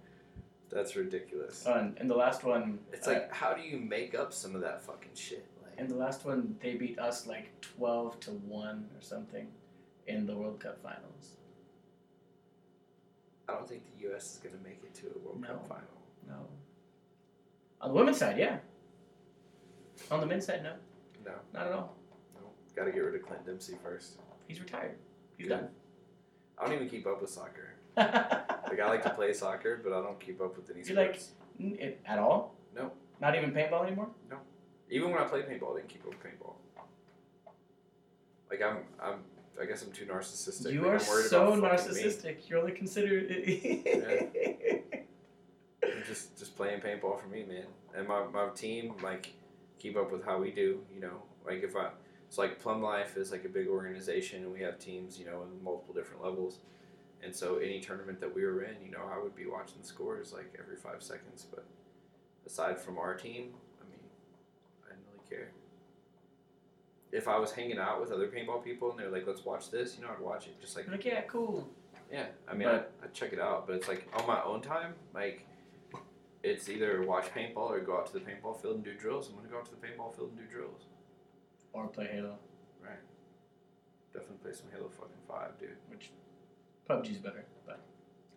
that's ridiculous. And, and the last one, It's uh, like how do you make up some of that fucking shit? Like and the last one, they beat us like twelve to one or something in the World Cup finals. I don't think the U.S. is gonna make it to a World No. Cup final. No. On the women's side, yeah. On the men's side, no, No, not at all. no. Got to get rid of Clint Dempsey first. He's retired. He's Good. I don't even keep up with soccer. done. Like I like to play soccer, but I don't keep up with any You like- it- at all? No. Not even paintball anymore? No. Even when I played paintball, I didn't keep up with paintball. Like I'm, I'm. I guess I'm too narcissistic. you like, are so fucking me. narcissistic. You're only considered. I'm just just playing paintball for me, man. And my, my team like keep up with how we do. You know, like if I it's like Plum Life is like a big organization, and we have teams, you know, in multiple different levels. And so any tournament that we were in, you know, I would be watching the scores like every five seconds. But aside from our team, I mean, I didn't really care. If I was hanging out with other paintball people and they're like, "Let's watch this," you know, I'd watch it. Just like You're like, yeah, cool. yeah, I mean, But- I, I check it out, but it's like on my own time. Like, it's either watch paintball or go out to the paintball field and do drills. I'm gonna go out to the paintball field and do drills. Or play Halo, Right. Definitely play some Halo fucking Five, dude. which PUBG's better, but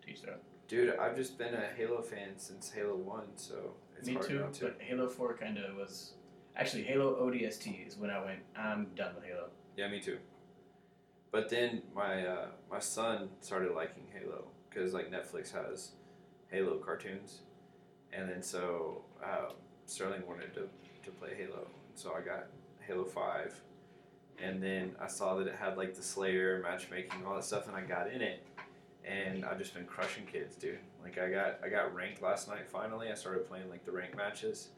teach their own. Dude, I've just been a Halo fan since Halo One, so it's Me hard too, not to. but Halo 4 kind of was. Actually, Halo ODST is when I went, I'm done with Halo. Yeah, me too. But then my uh, my son started liking Halo because like Netflix has Halo cartoons, and then so uh, Sterling wanted to, to play Halo, and so I got Halo Five, and then I saw that it had like the Slayer matchmaking, all that stuff, and I got in it, and I've just been crushing kids, dude. Like I got I got ranked last night. Finally, I started playing like the rank matches,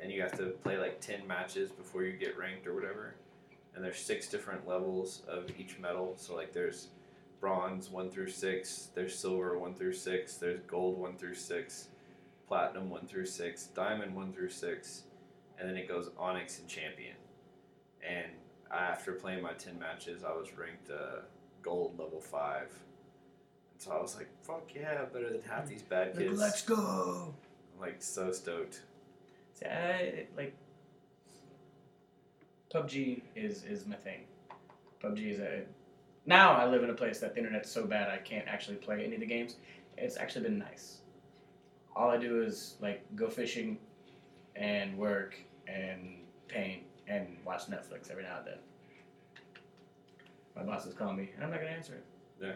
and you have to play like ten matches before you get ranked or whatever and there's six different levels of each medal. So like there's bronze one through six, there's silver one through six, there's gold one through six, platinum one through six, diamond one through six, and then it goes onyx and champion. And after playing my ten matches, I was ranked uh, gold level five. And so I was like, "Fuck yeah, better than half these bad kids." Let's go! I'm like so stoked. Like, PUBG is, is my thing. PUBG is a. Now I live in a place that the internet's so bad I can't actually play any of the games. It's actually been nice. All I do is, like, go fishing and work and paint and watch Netflix every now and then. My boss is calling me, and I'm not to answer it. Yeah.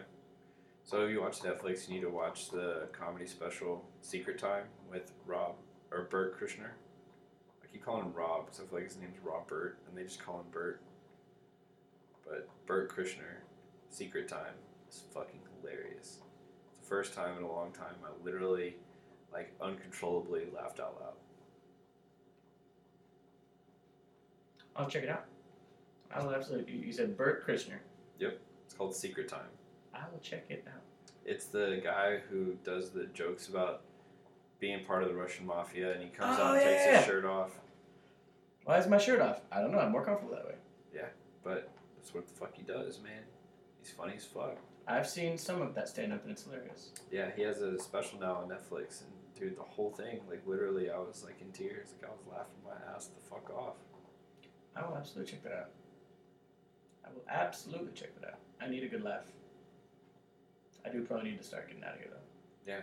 So if you watch Netflix, you need to watch the comedy special Secret Time with Rob or Bert Kreischer. Keep calling him Rob because I feel like his name's Robert, and they just call him Bert. But Bert Kreischer, Secret Time, is fucking hilarious. It's the first time in a long time I literally, like, uncontrollably laughed out loud. I'll check it out. I will absolutely. You you said Bert Kreischer. Yep, it's called Secret Time. I will check it out. It's the guy who does the jokes about being part of the Russian mafia, and he comes Oh, out and takes yeah. his shirt off. Why is my shirt off? I don't know. I'm more comfortable that way. Yeah, but that's what the fuck he does, man. He's funny as fuck. I've seen some of that stand up and it's hilarious. Yeah, he has a special now on Netflix, and dude, the whole thing, like literally, I was like in tears. Like I was laughing my ass the fuck off. I will absolutely check that out. I will absolutely check that out. I need a good laugh. I do probably need to start getting out of here though. Yeah,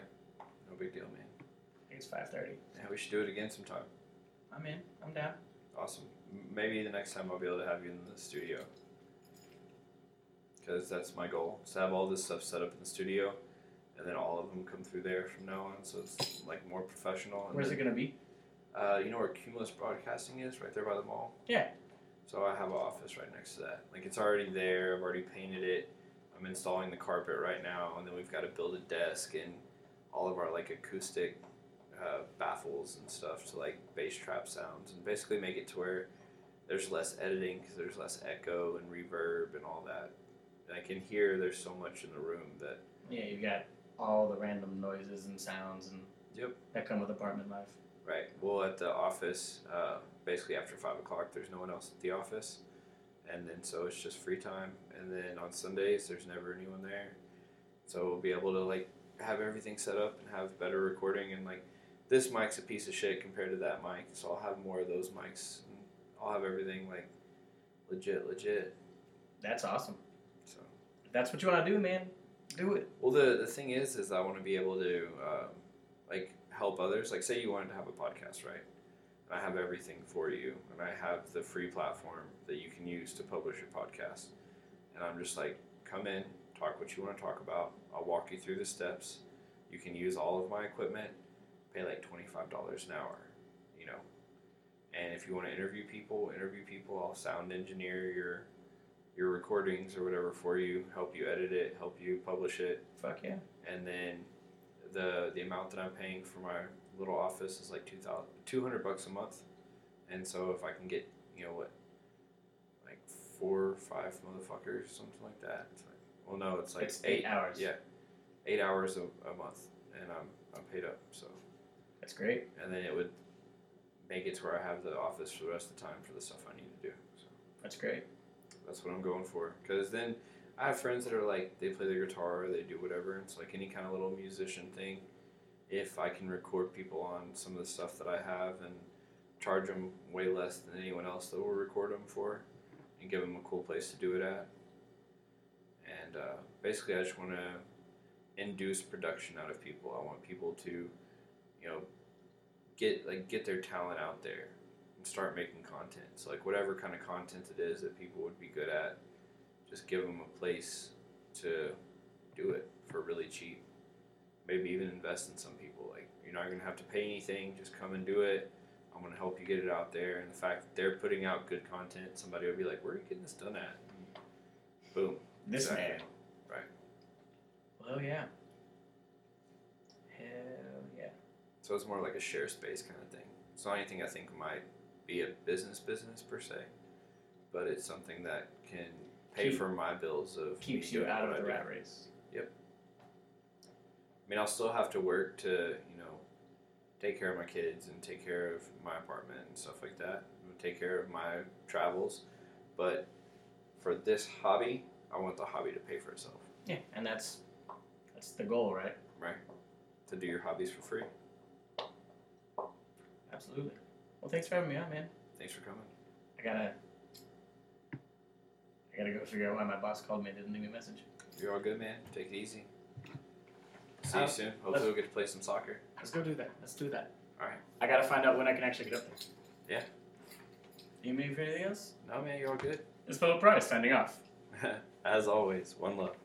no big deal, man. I think it's five thirty. Yeah, we should do it again sometime. I'm in. I'm down. Awesome. M- Maybe the next time I'll be able to have you in the studio. Because that's my goal. Is to have all this stuff set up in the studio, and then all of them come through there from now on. So it's like more professional. And Where's then, it gonna be? Uh, you know where Cumulus Broadcasting is, right there by the mall. Yeah. So I have an office right next to that. Like it's already there. I've already painted it. I'm installing the carpet right now, and then we've got to build a desk and all of our like acoustic uh, baffles and stuff to like bass trap sounds, and basically make it to where there's less editing because there's less echo and reverb and all that. Like in here, there's so much in the room that Yeah, you've got all the random noises and sounds and Yep. that come with apartment life. Right. Well, at the office, uh, basically after five o'clock, there's no one else at the office, and then so it's just free time. And then on Sundays, there's never anyone there, so we'll be able to like have everything set up and have better recording. And like this mic's a piece of shit compared to that mic, so I'll have more of those mics. And I'll have everything like legit, legit. That's awesome. So. If that's what you want to do, man, do it. Well, the the thing is, is I want to be able to um, like help others. Like, say you wanted to have a podcast, right? And I have everything for you, and I have the free platform that you can use to publish your podcast. And I'm just like, come in, talk what you want to talk about. I'll walk you through the steps. You can use all of my equipment. Pay like twenty five dollars an hour, you know. And if you want to interview people, interview people. I'll sound engineer your your recordings or whatever for you, help you edit it, help you publish it, Fuck yeah. and then the the amount that I'm paying for my little office is like 2000 200 bucks a month. And so if I can get, you know what, like four or five motherfuckers, something like that. It's like, well, no, it's like it's eight, hours. Yeah, eight hours a, a month, and I'm I'm paid up. So That's great. and then it would make it to where I have the office for the rest of the time for the stuff I need to do. So That's great. that's what I'm going for. Because then I have friends that are like they play the guitar, or they do whatever. It's like any kind of little musician thing. If I can record people on some of the stuff that I have and charge them way less than anyone else that will record them for, and give them a cool place to do it at. And uh, basically, I just want to induce production out of people. I want people to, you know, get like get their talent out there and start making content. So like whatever kind of content it is that people would be good at, just give them a place to do it for really cheap. Maybe even invest in some people. Like you're not gonna have to pay anything. Just come and do it. I'm gonna help you get it out there. And the fact that they're putting out good content, somebody will be like, "Where are you getting this done at?" And boom. This Exactly. man. Right. Well, yeah. Hell yeah. So it's more like a share space kind of thing. It's not anything I think might be a business business per se, but it's something that can pay Keep- for my bills of Keeps me you doing out what of I the do. rat race. Yep. I mean, I'll still have to work to, you know, take care of my kids and take care of my apartment and stuff like that. and Take care of my travels, but for this hobby, I want the hobby to pay for itself. Yeah, and that's that's the goal, right? right? To do your hobbies for free. Absolutely. Well, thanks for having me on, man. Thanks for coming. I gotta I gotta go figure out why my boss called me and didn't leave me a message. You're all good, man. Take it easy. See you soon. Hopefully, we'll get to play some soccer. Let's go do that. Let's do that. Alright. I gotta find out when I can actually get up there. Yeah. You need me for anything else? No, man, you're all good. It's Philip Price signing off. As always, one love.